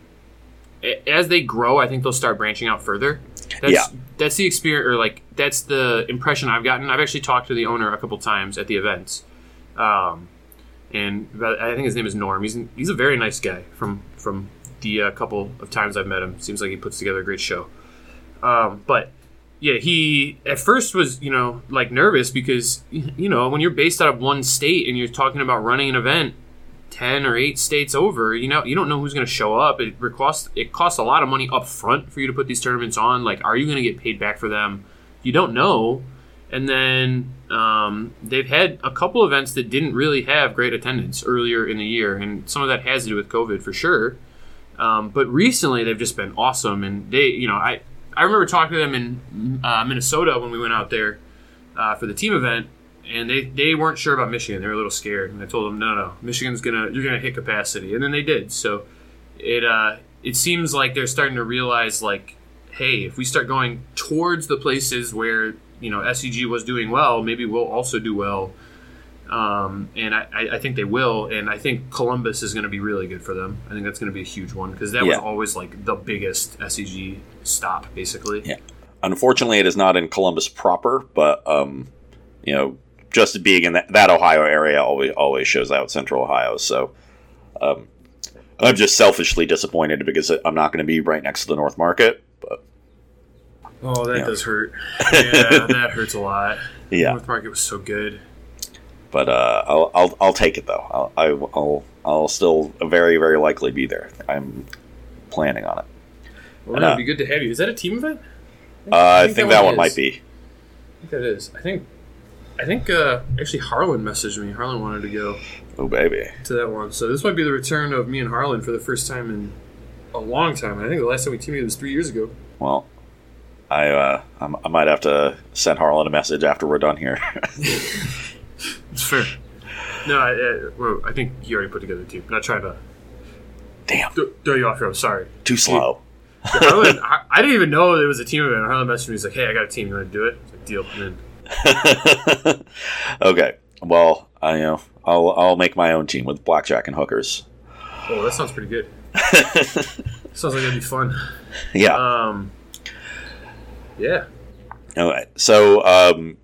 as they grow, I think they'll start branching out further. That's, Yeah. that's the experience, or like that's the impression I've gotten. I've actually talked to the owner a couple times at the events, um, and I think his name is Norm. He's he's a very nice guy. From from the uh, couple of times I've met him, seems like he puts together a great show. Um, but yeah, he at first was you know like nervous because you know when you're based out of one state and you're talking about running an event 10 or 8 states over you know you don't know who's going to show up it costs it costs a lot of money up front for you to put these tournaments on like are you going to get paid back for them you don't know and then um, they've had a couple events that didn't really have great attendance earlier in the year and some of that has to do with covid for sure um, but recently they've just been awesome and they you know i i remember talking to them in uh, minnesota when we went out there uh, for the team event and they, they weren't sure about Michigan. They were a little scared, and I told them, no, no, Michigan's gonna you're gonna hit capacity, and then they did. So it uh, it seems like they're starting to realize like, hey, if we start going towards the places where you know SCG was doing well, maybe we'll also do well. Um, and I, I think they will, and I think Columbus is going to be really good for them. I think that's going to be a huge one because that was always like the biggest SCG stop, basically. Yeah. Unfortunately, it is not in Columbus proper, but um, you know, just being in that, that Ohio area always always shows out Central Ohio. So um, I'm just selfishly disappointed because I'm not going to be right next to the North Market. But Oh, that does hurt. [LAUGHS] Yeah, that hurts a lot. yeah, North Market was so good. but uh, I'll, I'll I'll take it though. I'll I, I'll I'll still very very likely be there. I'm planning on it. Well, And, uh, it'd be good to have you. Is that a team event? Uh, I think that one is. might be. I think that is. I think. I think uh, actually Harlan messaged me. Harlan wanted to go Oh baby. to that one, so this might be the return of me and Harlan for the first time in a long time. I think the last time we teamed was three years ago. Well, I uh, I'm, I might have to send Harlan a message after we're done here. [LAUGHS] It's fair. No, I, I, well, I think you already put together a team. Not trying to Damn, th- throw you off here. I'm sorry. too slow. Harlan, I, I didn't even know there was a team event. Harlan messaged me. He's like, "Hey, I got a team. You want to do it?" Like, "Deal." And then [LAUGHS] okay. Well, I you know I'll I'll make my own team with blackjack and hookers. Oh, that sounds pretty good. [LAUGHS] sounds like it'd be fun. yeah. Um, yeah. All right. So um,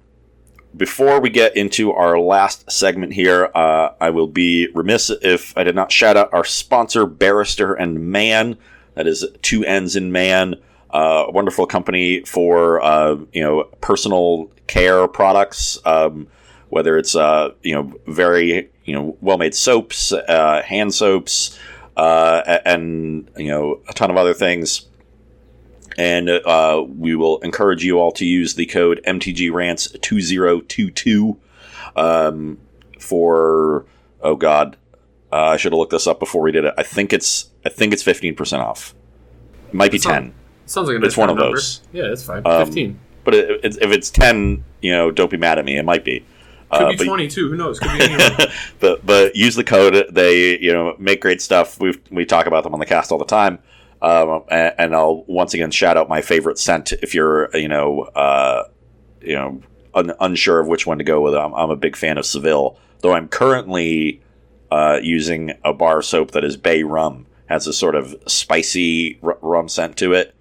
before we get into our last segment here, uh, I will be remiss if I did not shout out our sponsor, Barrister and Mann. That is two N's in Man. Uh, a wonderful company for uh, you know personal care products. Um, whether it's uh, you know very you know well made soaps, uh, hand soaps, uh, and you know a ton of other things and uh, we will encourage you all to use the code MTGRants2022 um, for oh god, uh, I should have looked this up before we did it. I think it's I think it's fifteen percent off. It might be That sound- ten, Sounds like a nice It's one of number. those. Yeah, it's fine. Um, Fifteen. but it, it, if it's ten, you know, don't be mad at me. It might be. Could Uh, be but- twenty-two. Who knows? Could be [LAUGHS] but but use the code. They you know make great stuff. We we talk about them on the cast all the time. Um, and, and I'll once again shout out my favorite scent. If you're you know uh, you know un- unsure of which one to go with, I'm, I'm a big fan of Seville. Though I'm currently uh, using a bar soap that is Bay Rum. Has a sort of spicy r- rum scent to it.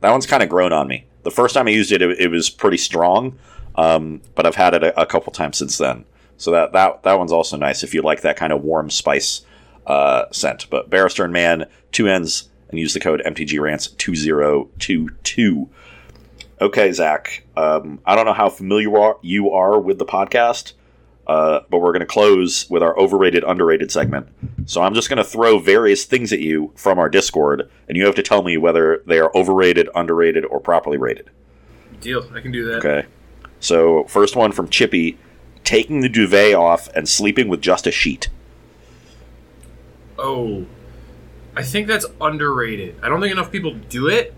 That one's kind of grown on me. The first time I used it, it, it was pretty strong, um, but I've had it a, a couple times since then. So that, that that one's also nice if you like that kind of warm spice uh, scent. But Barrister and Mann, two ends, and use the code MTGRants2022. Okay, Zach. Um, I don't know how familiar you are, with the podcast, uh, but we're going to close with our overrated, underrated segment. So I'm just going to throw various things at you from our Discord, and you have to tell me whether they are overrated, underrated, or properly rated. Deal. I can do that. Okay. So first one from Chippy: taking the duvet off and sleeping with just a sheet. Oh, I think that's underrated. I don't think enough people do it,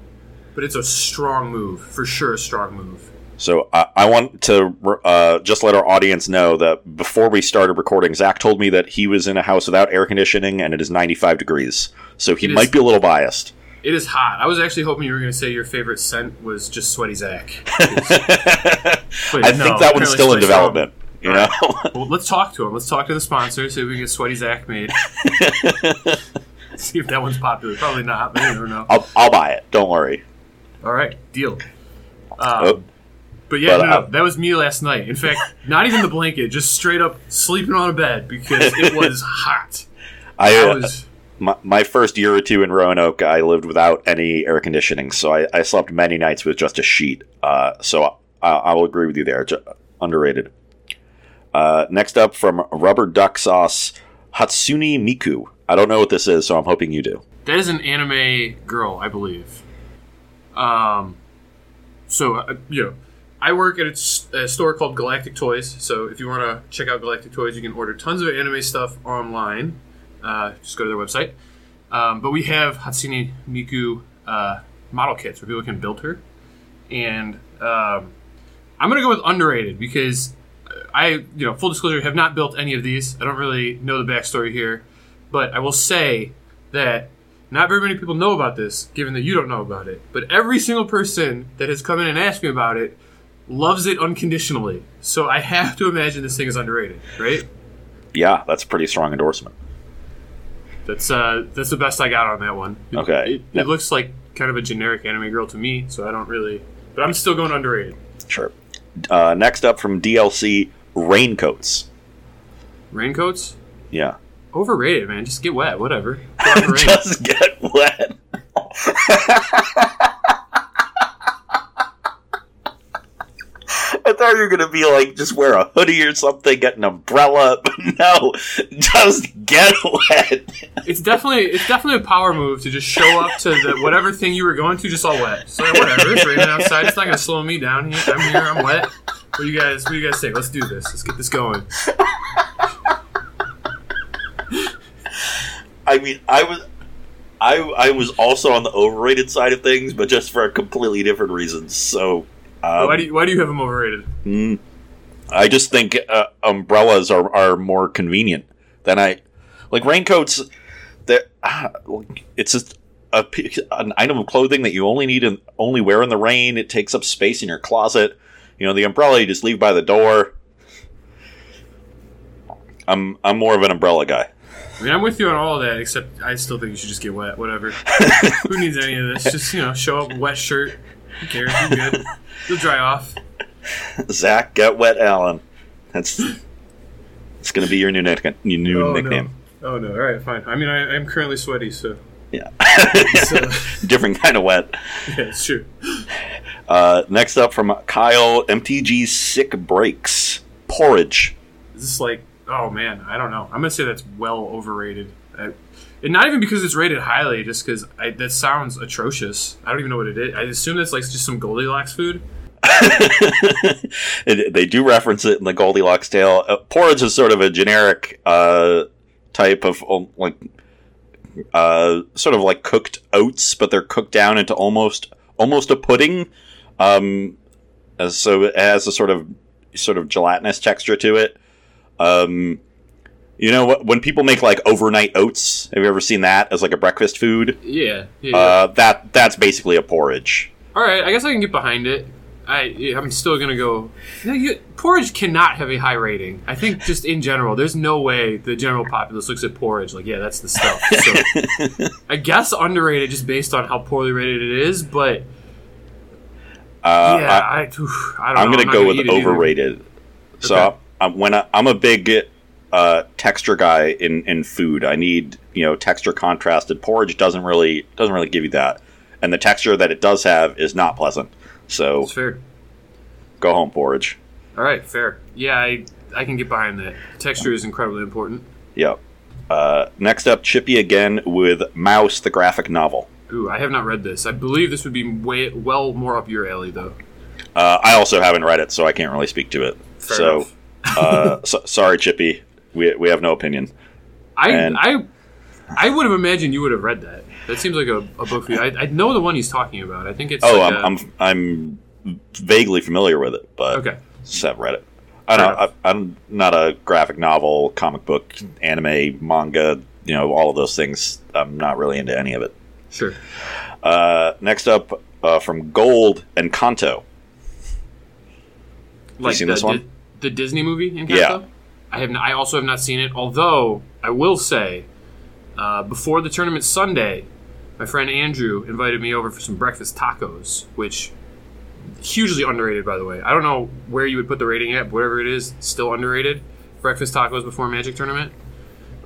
but it's a strong move for sure. A strong move. So I, I want to uh, just let our audience know that before we started recording, Zach told me that he was in a house without air conditioning and it is 95 degrees. So he It is- might be a little biased. It is hot. I was actually hoping you were going to say your favorite scent was just sweaty Zach. [LAUGHS] I But think that one's still in Strong. development. You know. Well, let's talk to him. Let's talk to the sponsor. See if we can get sweaty Zach made. [LAUGHS] [LAUGHS] see if that one's popular. Probably not. But you never know. I'll, I'll buy it. Don't worry. All right, deal. Um, Oh. But yeah, But, no, no, uh, that was me last night. In fact, not even the blanket, just straight up sleeping on a bed because it was [LAUGHS] hot. I, I uh, was my, my first year or two in Roanoke, I lived without any air conditioning, so I, I slept many nights with just a sheet. Uh, so I, I will agree with you there. Ju- underrated. Uh, next up from Rubber Duck Sauce, Hatsune Miku. I don't know what this is, so I'm hoping you do. that is an anime girl, I believe. Um, so uh, you know, I work at a store called Galactic Toys. So if you want to check out Galactic Toys, you can order tons of anime stuff online. Uh, just go to their website. Um, but we have Hatsune Miku uh, model kits where people can build her, and um, I'm gonna go with underrated because I, you know, full disclosure, have not built any of these. I don't really know the backstory here, but I will say that not very many people know about this, given that you don't know about it. But every single person that has come in and asked me about it loves it unconditionally. So I have to imagine this thing is underrated, right? Yeah, that's a pretty strong endorsement. That's uh, that's the best I got on that one. It- Okay. it, it looks like kind of a generic anime girl to me, so I don't really. But I'm still going underrated. Sure. Uh, next up from DLC, Raincoats. Raincoats Yeah. Overrated, man. Just get wet, whatever. [LAUGHS] Go out in the rain. Just get wet. I thought you were gonna be like, just wear a hoodie or something, get an umbrella. [LAUGHS] But no, just get wet. It's definitely it's definitely a power move to just show up to the whatever thing you were going to just all wet. So whatever, it's raining outside. It's not gonna slow me down here. I'm here. I'm wet. What do you guys? What do you guys say? Let's do this. Let's get this going. I mean, I was, I, I was also on the overrated side of things, but just for a completely different reasons. So, um, why do you, Why do you have them overrated? Mm, I just think uh, umbrellas are, are more convenient than I like raincoats. That uh, it's just a an item of clothing that you only need and only wear in the rain. It takes up space in your closet. You know, the umbrella you just leave by the door. I'm I'm more of an umbrella guy. I mean, I'm with you on all that, except I still think you should just get wet. Whatever. [LAUGHS] Who needs any of this? Just you know, show up wet shirt. Who cares? You're good. You'll dry off. Zach, get wet, Alan. That's it's gonna be your new nick- your new Oh, no. nickname. Oh no! All right, fine. I mean, I, I'm currently sweaty, so Yeah, so [LAUGHS] different kind of wet. yeah, it's true. Uh, next up from Kyle, MTG Sick Breaks. Porridge. Is this like? Oh man, I don't know. I'm gonna say that's well overrated. I, and not even because it's rated highly, just because that sounds atrocious. I don't even know what it is. I assume that's like just some Goldilocks food. [LAUGHS] They do reference it in the Goldilocks tale. Uh, porridge is sort of a generic uh, type of um, like uh, sort of like cooked oats, but they're cooked down into almost almost a pudding. Um, so it has a sort of sort of gelatinous texture to it. Um, you know what? When people make like overnight oats, have you ever seen that as like a breakfast food? Yeah. yeah. Uh, that that's basically a porridge. All right, I guess I can get behind it. I I'm still gonna go. You know, you, porridge cannot have a high rating. I think just in general, there's no way the general populace looks at porridge like, yeah, that's the stuff. [LAUGHS] So I guess underrated just based on how poorly rated it is, but Uh, yeah, I- I, oof, I don't I'm know. going to not go gonna with overrated. So Okay. I'm, when I, I'm a big uh, texture guy in, in food, I need you know texture contrasted. Porridge doesn't really doesn't really give you that, and the texture that it does have is not pleasant. So It's fair. go home, porridge. All right, fair. Yeah, I I can get behind that. Texture is incredibly important. Yep. Uh, next up, Chippy again with Mouse, the graphic novel. Ooh, I have not read this. I believe this would be way well more up your alley, though. Uh, I also haven't read it, so I can't really speak to it. Fair so, enough. Uh, so, sorry, Chippy. We, we have no opinion. I And- I I would have imagined you would have read that. That seems like a, a book for you. I, I know the one he's talking about. I think it's Oh, like I'm, a- I'm I'm vaguely familiar with it, but okay. haven't read it. I don't. I, I'm not a graphic novel, comic book, anime, manga. You know, all of those things. I'm not really into any of it. Sure. Uh, next up, uh, from Gold and Kanto. Like seen the, this one? The Disney movie in Yeah. I have. Not, I also have not seen it. Although I will say, uh, before the tournament Sunday, my friend Andrew invited me over for some breakfast tacos, which hugely underrated, by the way. I don't know where you would put the rating at, but whatever it is, still underrated. Breakfast tacos before Magic tournament.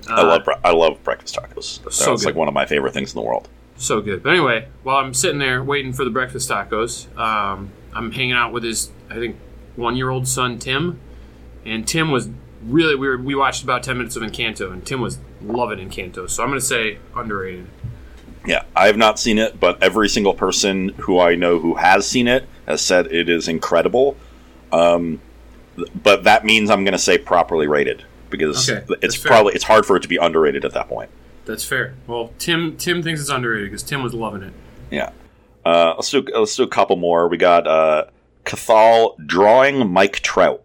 I love bre- I love breakfast tacos. Uh, so That's like one of my favorite things in the world. So good. But anyway, while I'm sitting there waiting for the breakfast tacos, um, I'm hanging out with his, I think, one year old son, Tim. And Tim was really, we, were, we watched about 10 minutes of Encanto, and Tim was loving Encanto. So I'm going to say underrated. Yeah, I have not seen it, but every single person who I know who has seen it has said it is incredible. Um, but that means I'm going to say properly rated because Okay, it's probably it's hard for it to be underrated at that point. That's fair. Well, Tim Tim thinks it's underrated because Tim was loving it. Yeah. Uh, let's do let's do a couple more. We got uh, Cathal drawing Mike Trout.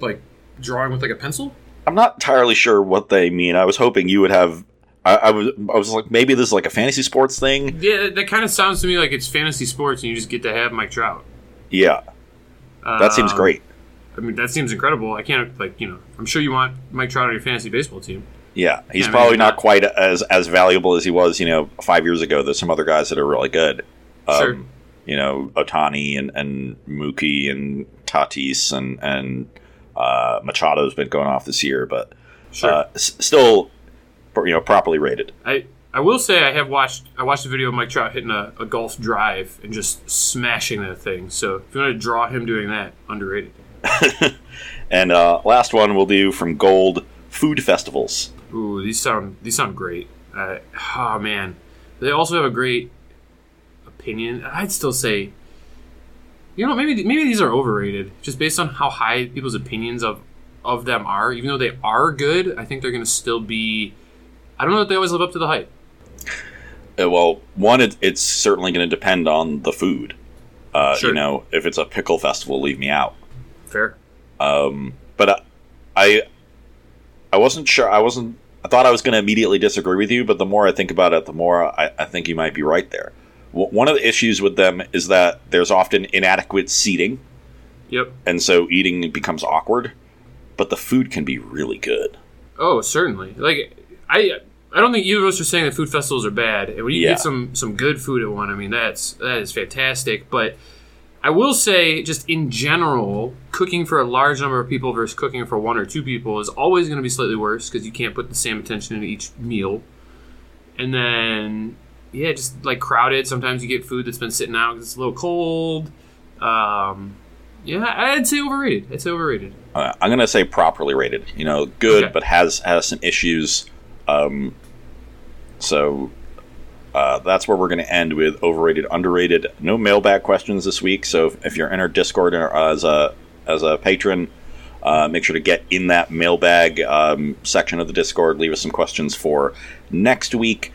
Like drawing with like a pencil? I'm not entirely sure what they mean. I was hoping you would have. I, I was I was like maybe this is like a fantasy sports thing. Yeah, that kind of sounds to me like it's fantasy sports and you just get to have Mike Trout. Yeah, that seems Um, great. I mean, that seems incredible. I can't, like, you know, I'm sure you want Mike Trout on your fantasy baseball team. Yeah, he's Yeah, probably not. quite as as valuable as he was, you know, five years ago. There's some other guys that are really good. Um, Sure. You know, Ohtani and, and Mookie and Tatis and and uh, Machado's been going off this year, but Sure. uh, s- still, you know, properly rated. I I will say I have watched I watched a video of Mike Trout hitting a, a golf drive and just smashing that thing. So if you want to draw him doing that, underrated. [LAUGHS] And uh, last one we'll do from Gold Food Festivals. Ooh, these sound these sound great. Uh, oh man, they also have a great opinion. I'd still say, you know, maybe maybe these are overrated just based on how high people's opinions of of them are. Even though they are good, I think they're going to still be. I don't know if they always live up to the hype. Uh, well, one, it, it's certainly going to depend on the food. Uh, Sure. You know, if it's a pickle festival, leave me out. Fair. Um, but I, I, I wasn't sure. I wasn't. I thought I was going to immediately disagree with you, but the more I think about it, the more I, I think you might be right there. One of the issues with them is that there's often inadequate seating, Yep. and so eating becomes awkward. But the food can be really good. Oh, certainly. Like I, I don't think either of us are saying that food festivals are bad. And when you Yeah. get some some good food at one, I mean that's that is fantastic. But I will say, just in general, cooking for a large number of people versus cooking for one or two people is always going to be slightly worse because you can't put the same attention into each meal. And then, yeah, just like crowded. Sometimes you get food that's been sitting out because it's a little cold. Um, yeah, I'd say overrated. I'd say overrated. Uh, I'm going to say properly rated. You know, good, Okay. but has has some issues. Um, so uh, that's where we're going to end with overrated, underrated. No mailbag questions this week. So if, if you're in our Discord or as a as a patron, uh, make sure to get in that mailbag um, section of the Discord. Leave us some questions for next week.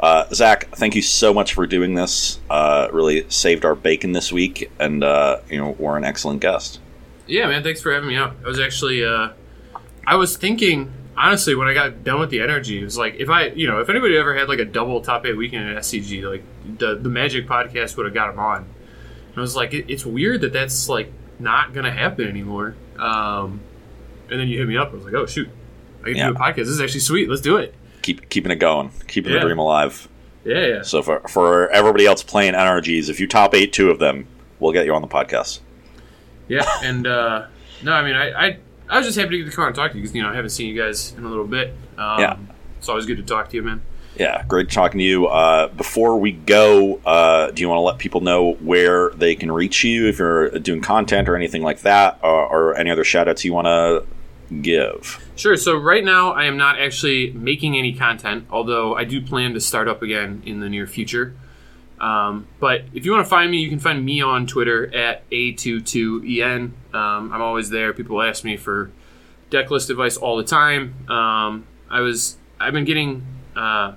Uh, Zach, thank you so much for doing this. Uh, really saved our bacon this week, and uh, you know we're an excellent guest. Yeah, man. Thanks for having me out. I was actually, uh, I was thinking honestly when I got done with the NRG, it was like if I, you know, if anybody ever had like a double top eight weekend at SCG, like the the Magic podcast would have got them on. And I was like, it, it's weird that that's like not gonna happen anymore. Um, and then you hit me up. I was like, oh shoot, I can Yeah. do a podcast. This is actually sweet. Let's do it. Keep keeping it going, keeping the dream alive. Yeah, yeah. So for for everybody else playing NRGs, if you top eight two of them, we'll get you on the podcast. Yeah, [LAUGHS] and uh, no, I mean, I, I I was just happy to get to come on and talk to you because you know I haven't seen you guys in a little bit. Um, Yeah. it's always good to talk to you, man. Yeah, great talking to you. Uh, before we go, uh, do you want to let people know where they can reach you if you're doing content or anything like that, or, or any other shout outs you want to give? Sure. So right now, I am not actually making any content, although I do plan to start up again in the near future. Um, but if you want to find me, you can find me on Twitter at a22en. Um, I'm always there. People ask me for deck list advice all the time. Um, I was I've been getting uh,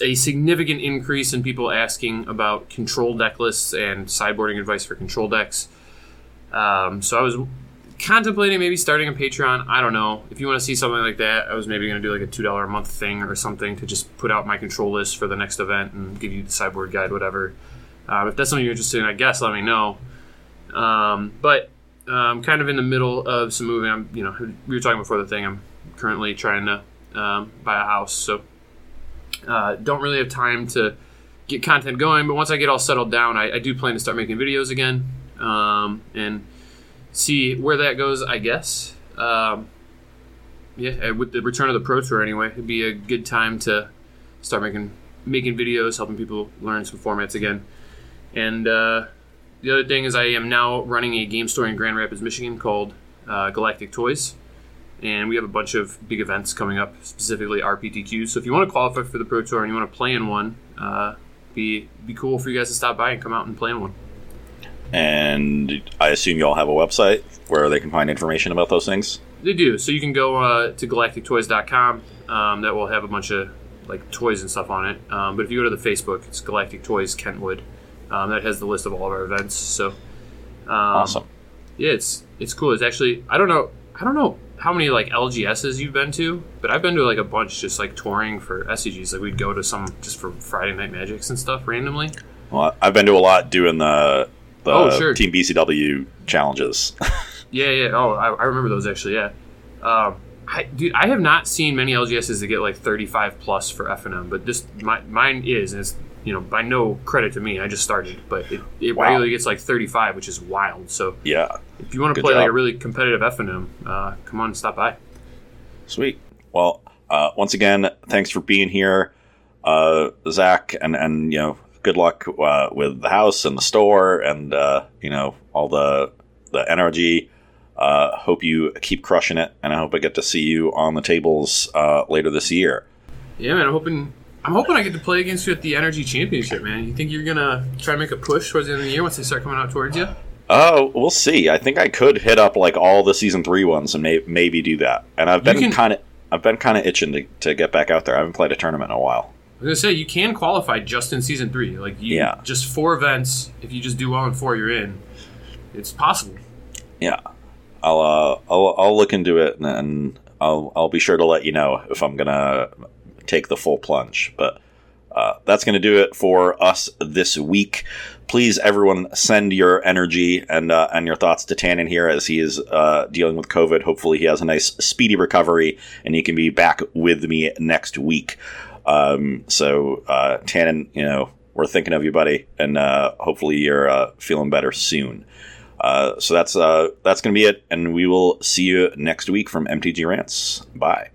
a significant increase in people asking about control deck lists and sideboarding advice for control decks. Um, so I was contemplating maybe starting a Patreon. I don't know. If you want to see something like that, I was maybe going to do like a two dollar a month thing or something to just put out my control list for the next event and give you the sideboard guide, whatever. Um, if that's something you're interested in, I guess let me know. Um, but um, I'm kind of in the middle of some moving. I'm, you know, we were talking before the thing. I'm currently trying to um, buy a house, so uh, don't really have time to get content going. But once I get all settled down, I, I do plan to start making videos again um, and see where that goes. I guess. Um, yeah, with the return of the Pro Tour, anyway, it'd be a good time to start making making videos, helping people learn some formats again. And uh, the other thing is, I am now running a game store in Grand Rapids, Michigan called uh, Galactic Toys. And we have a bunch of big events coming up, specifically RPTQs. So if you want to qualify for the Pro Tour and you want to play in one, uh, be be cool for you guys to stop by and come out and play in one. And I assume you all have a website where they can find information about those things. They do. So you can go uh, to galactictoys.com. Um, that will have a bunch of like toys and stuff on it. Um, but if you go to the Facebook, it's Galactic Toys Kentwood. Um, that has the list of all of our events. So um, awesome. Yeah, it's it's cool. It's actually I don't know I don't know how many like LGSs you've been to, but I've been to like a bunch just like touring for SCGs. Like we'd go to some just for Friday Night Magics and stuff randomly. Well, I've been to a lot doing the the Oh, sure. Team BCW challenges. [LAUGHS] Yeah, yeah. Oh, I, I remember those actually. Yeah. Um, I, dude, I have not seen many LGSs that get like 35 plus for FNM, but this my, mine is, and it's you know by no credit to me. I just started, but it, it Wow. regularly gets like 35, which is wild. So yeah, if you want to play like a really competitive FNM, uh, come on, stop by. sweet. Well, uh, once again, thanks for being here, uh, Zach, and and you know, good luck uh, with the house and the store, and uh, you know, all the the NRG. Uh, hope you keep crushing it, and I hope I get to see you on the tables uh, later this year. Yeah, man. I'm hoping. I'm hoping I get to play against you at the Energy Championship, man. You think you're gonna try to make a push towards the end of the year once they start coming out towards you? Oh, we'll see. I think I could hit up like all the season three ones and may- maybe do that. And I've been kind of I've been kind of itching to, to get back out there. I haven't played a tournament in a while. I was gonna say you can qualify just in season three. Like you, Yeah. just four events. If you just do well in four, you're in. It's possible. Yeah, I'll uh, I'll I'll look into it and, and I'll I'll be sure to let you know if I'm gonna take the full plunge. But uh, that's gonna do it for us this week. Please, everyone, send your energy and uh, and your thoughts to Tannon here as he is uh, dealing with COVID. Hopefully, he has a nice, speedy recovery and he can be back with me next week. Um, so, uh, Tannon, you know, we're thinking of you, buddy, and uh, hopefully you're uh, feeling better soon. Uh, so that's uh, that's to be it, and we will see you next week from MTG Rants. Bye.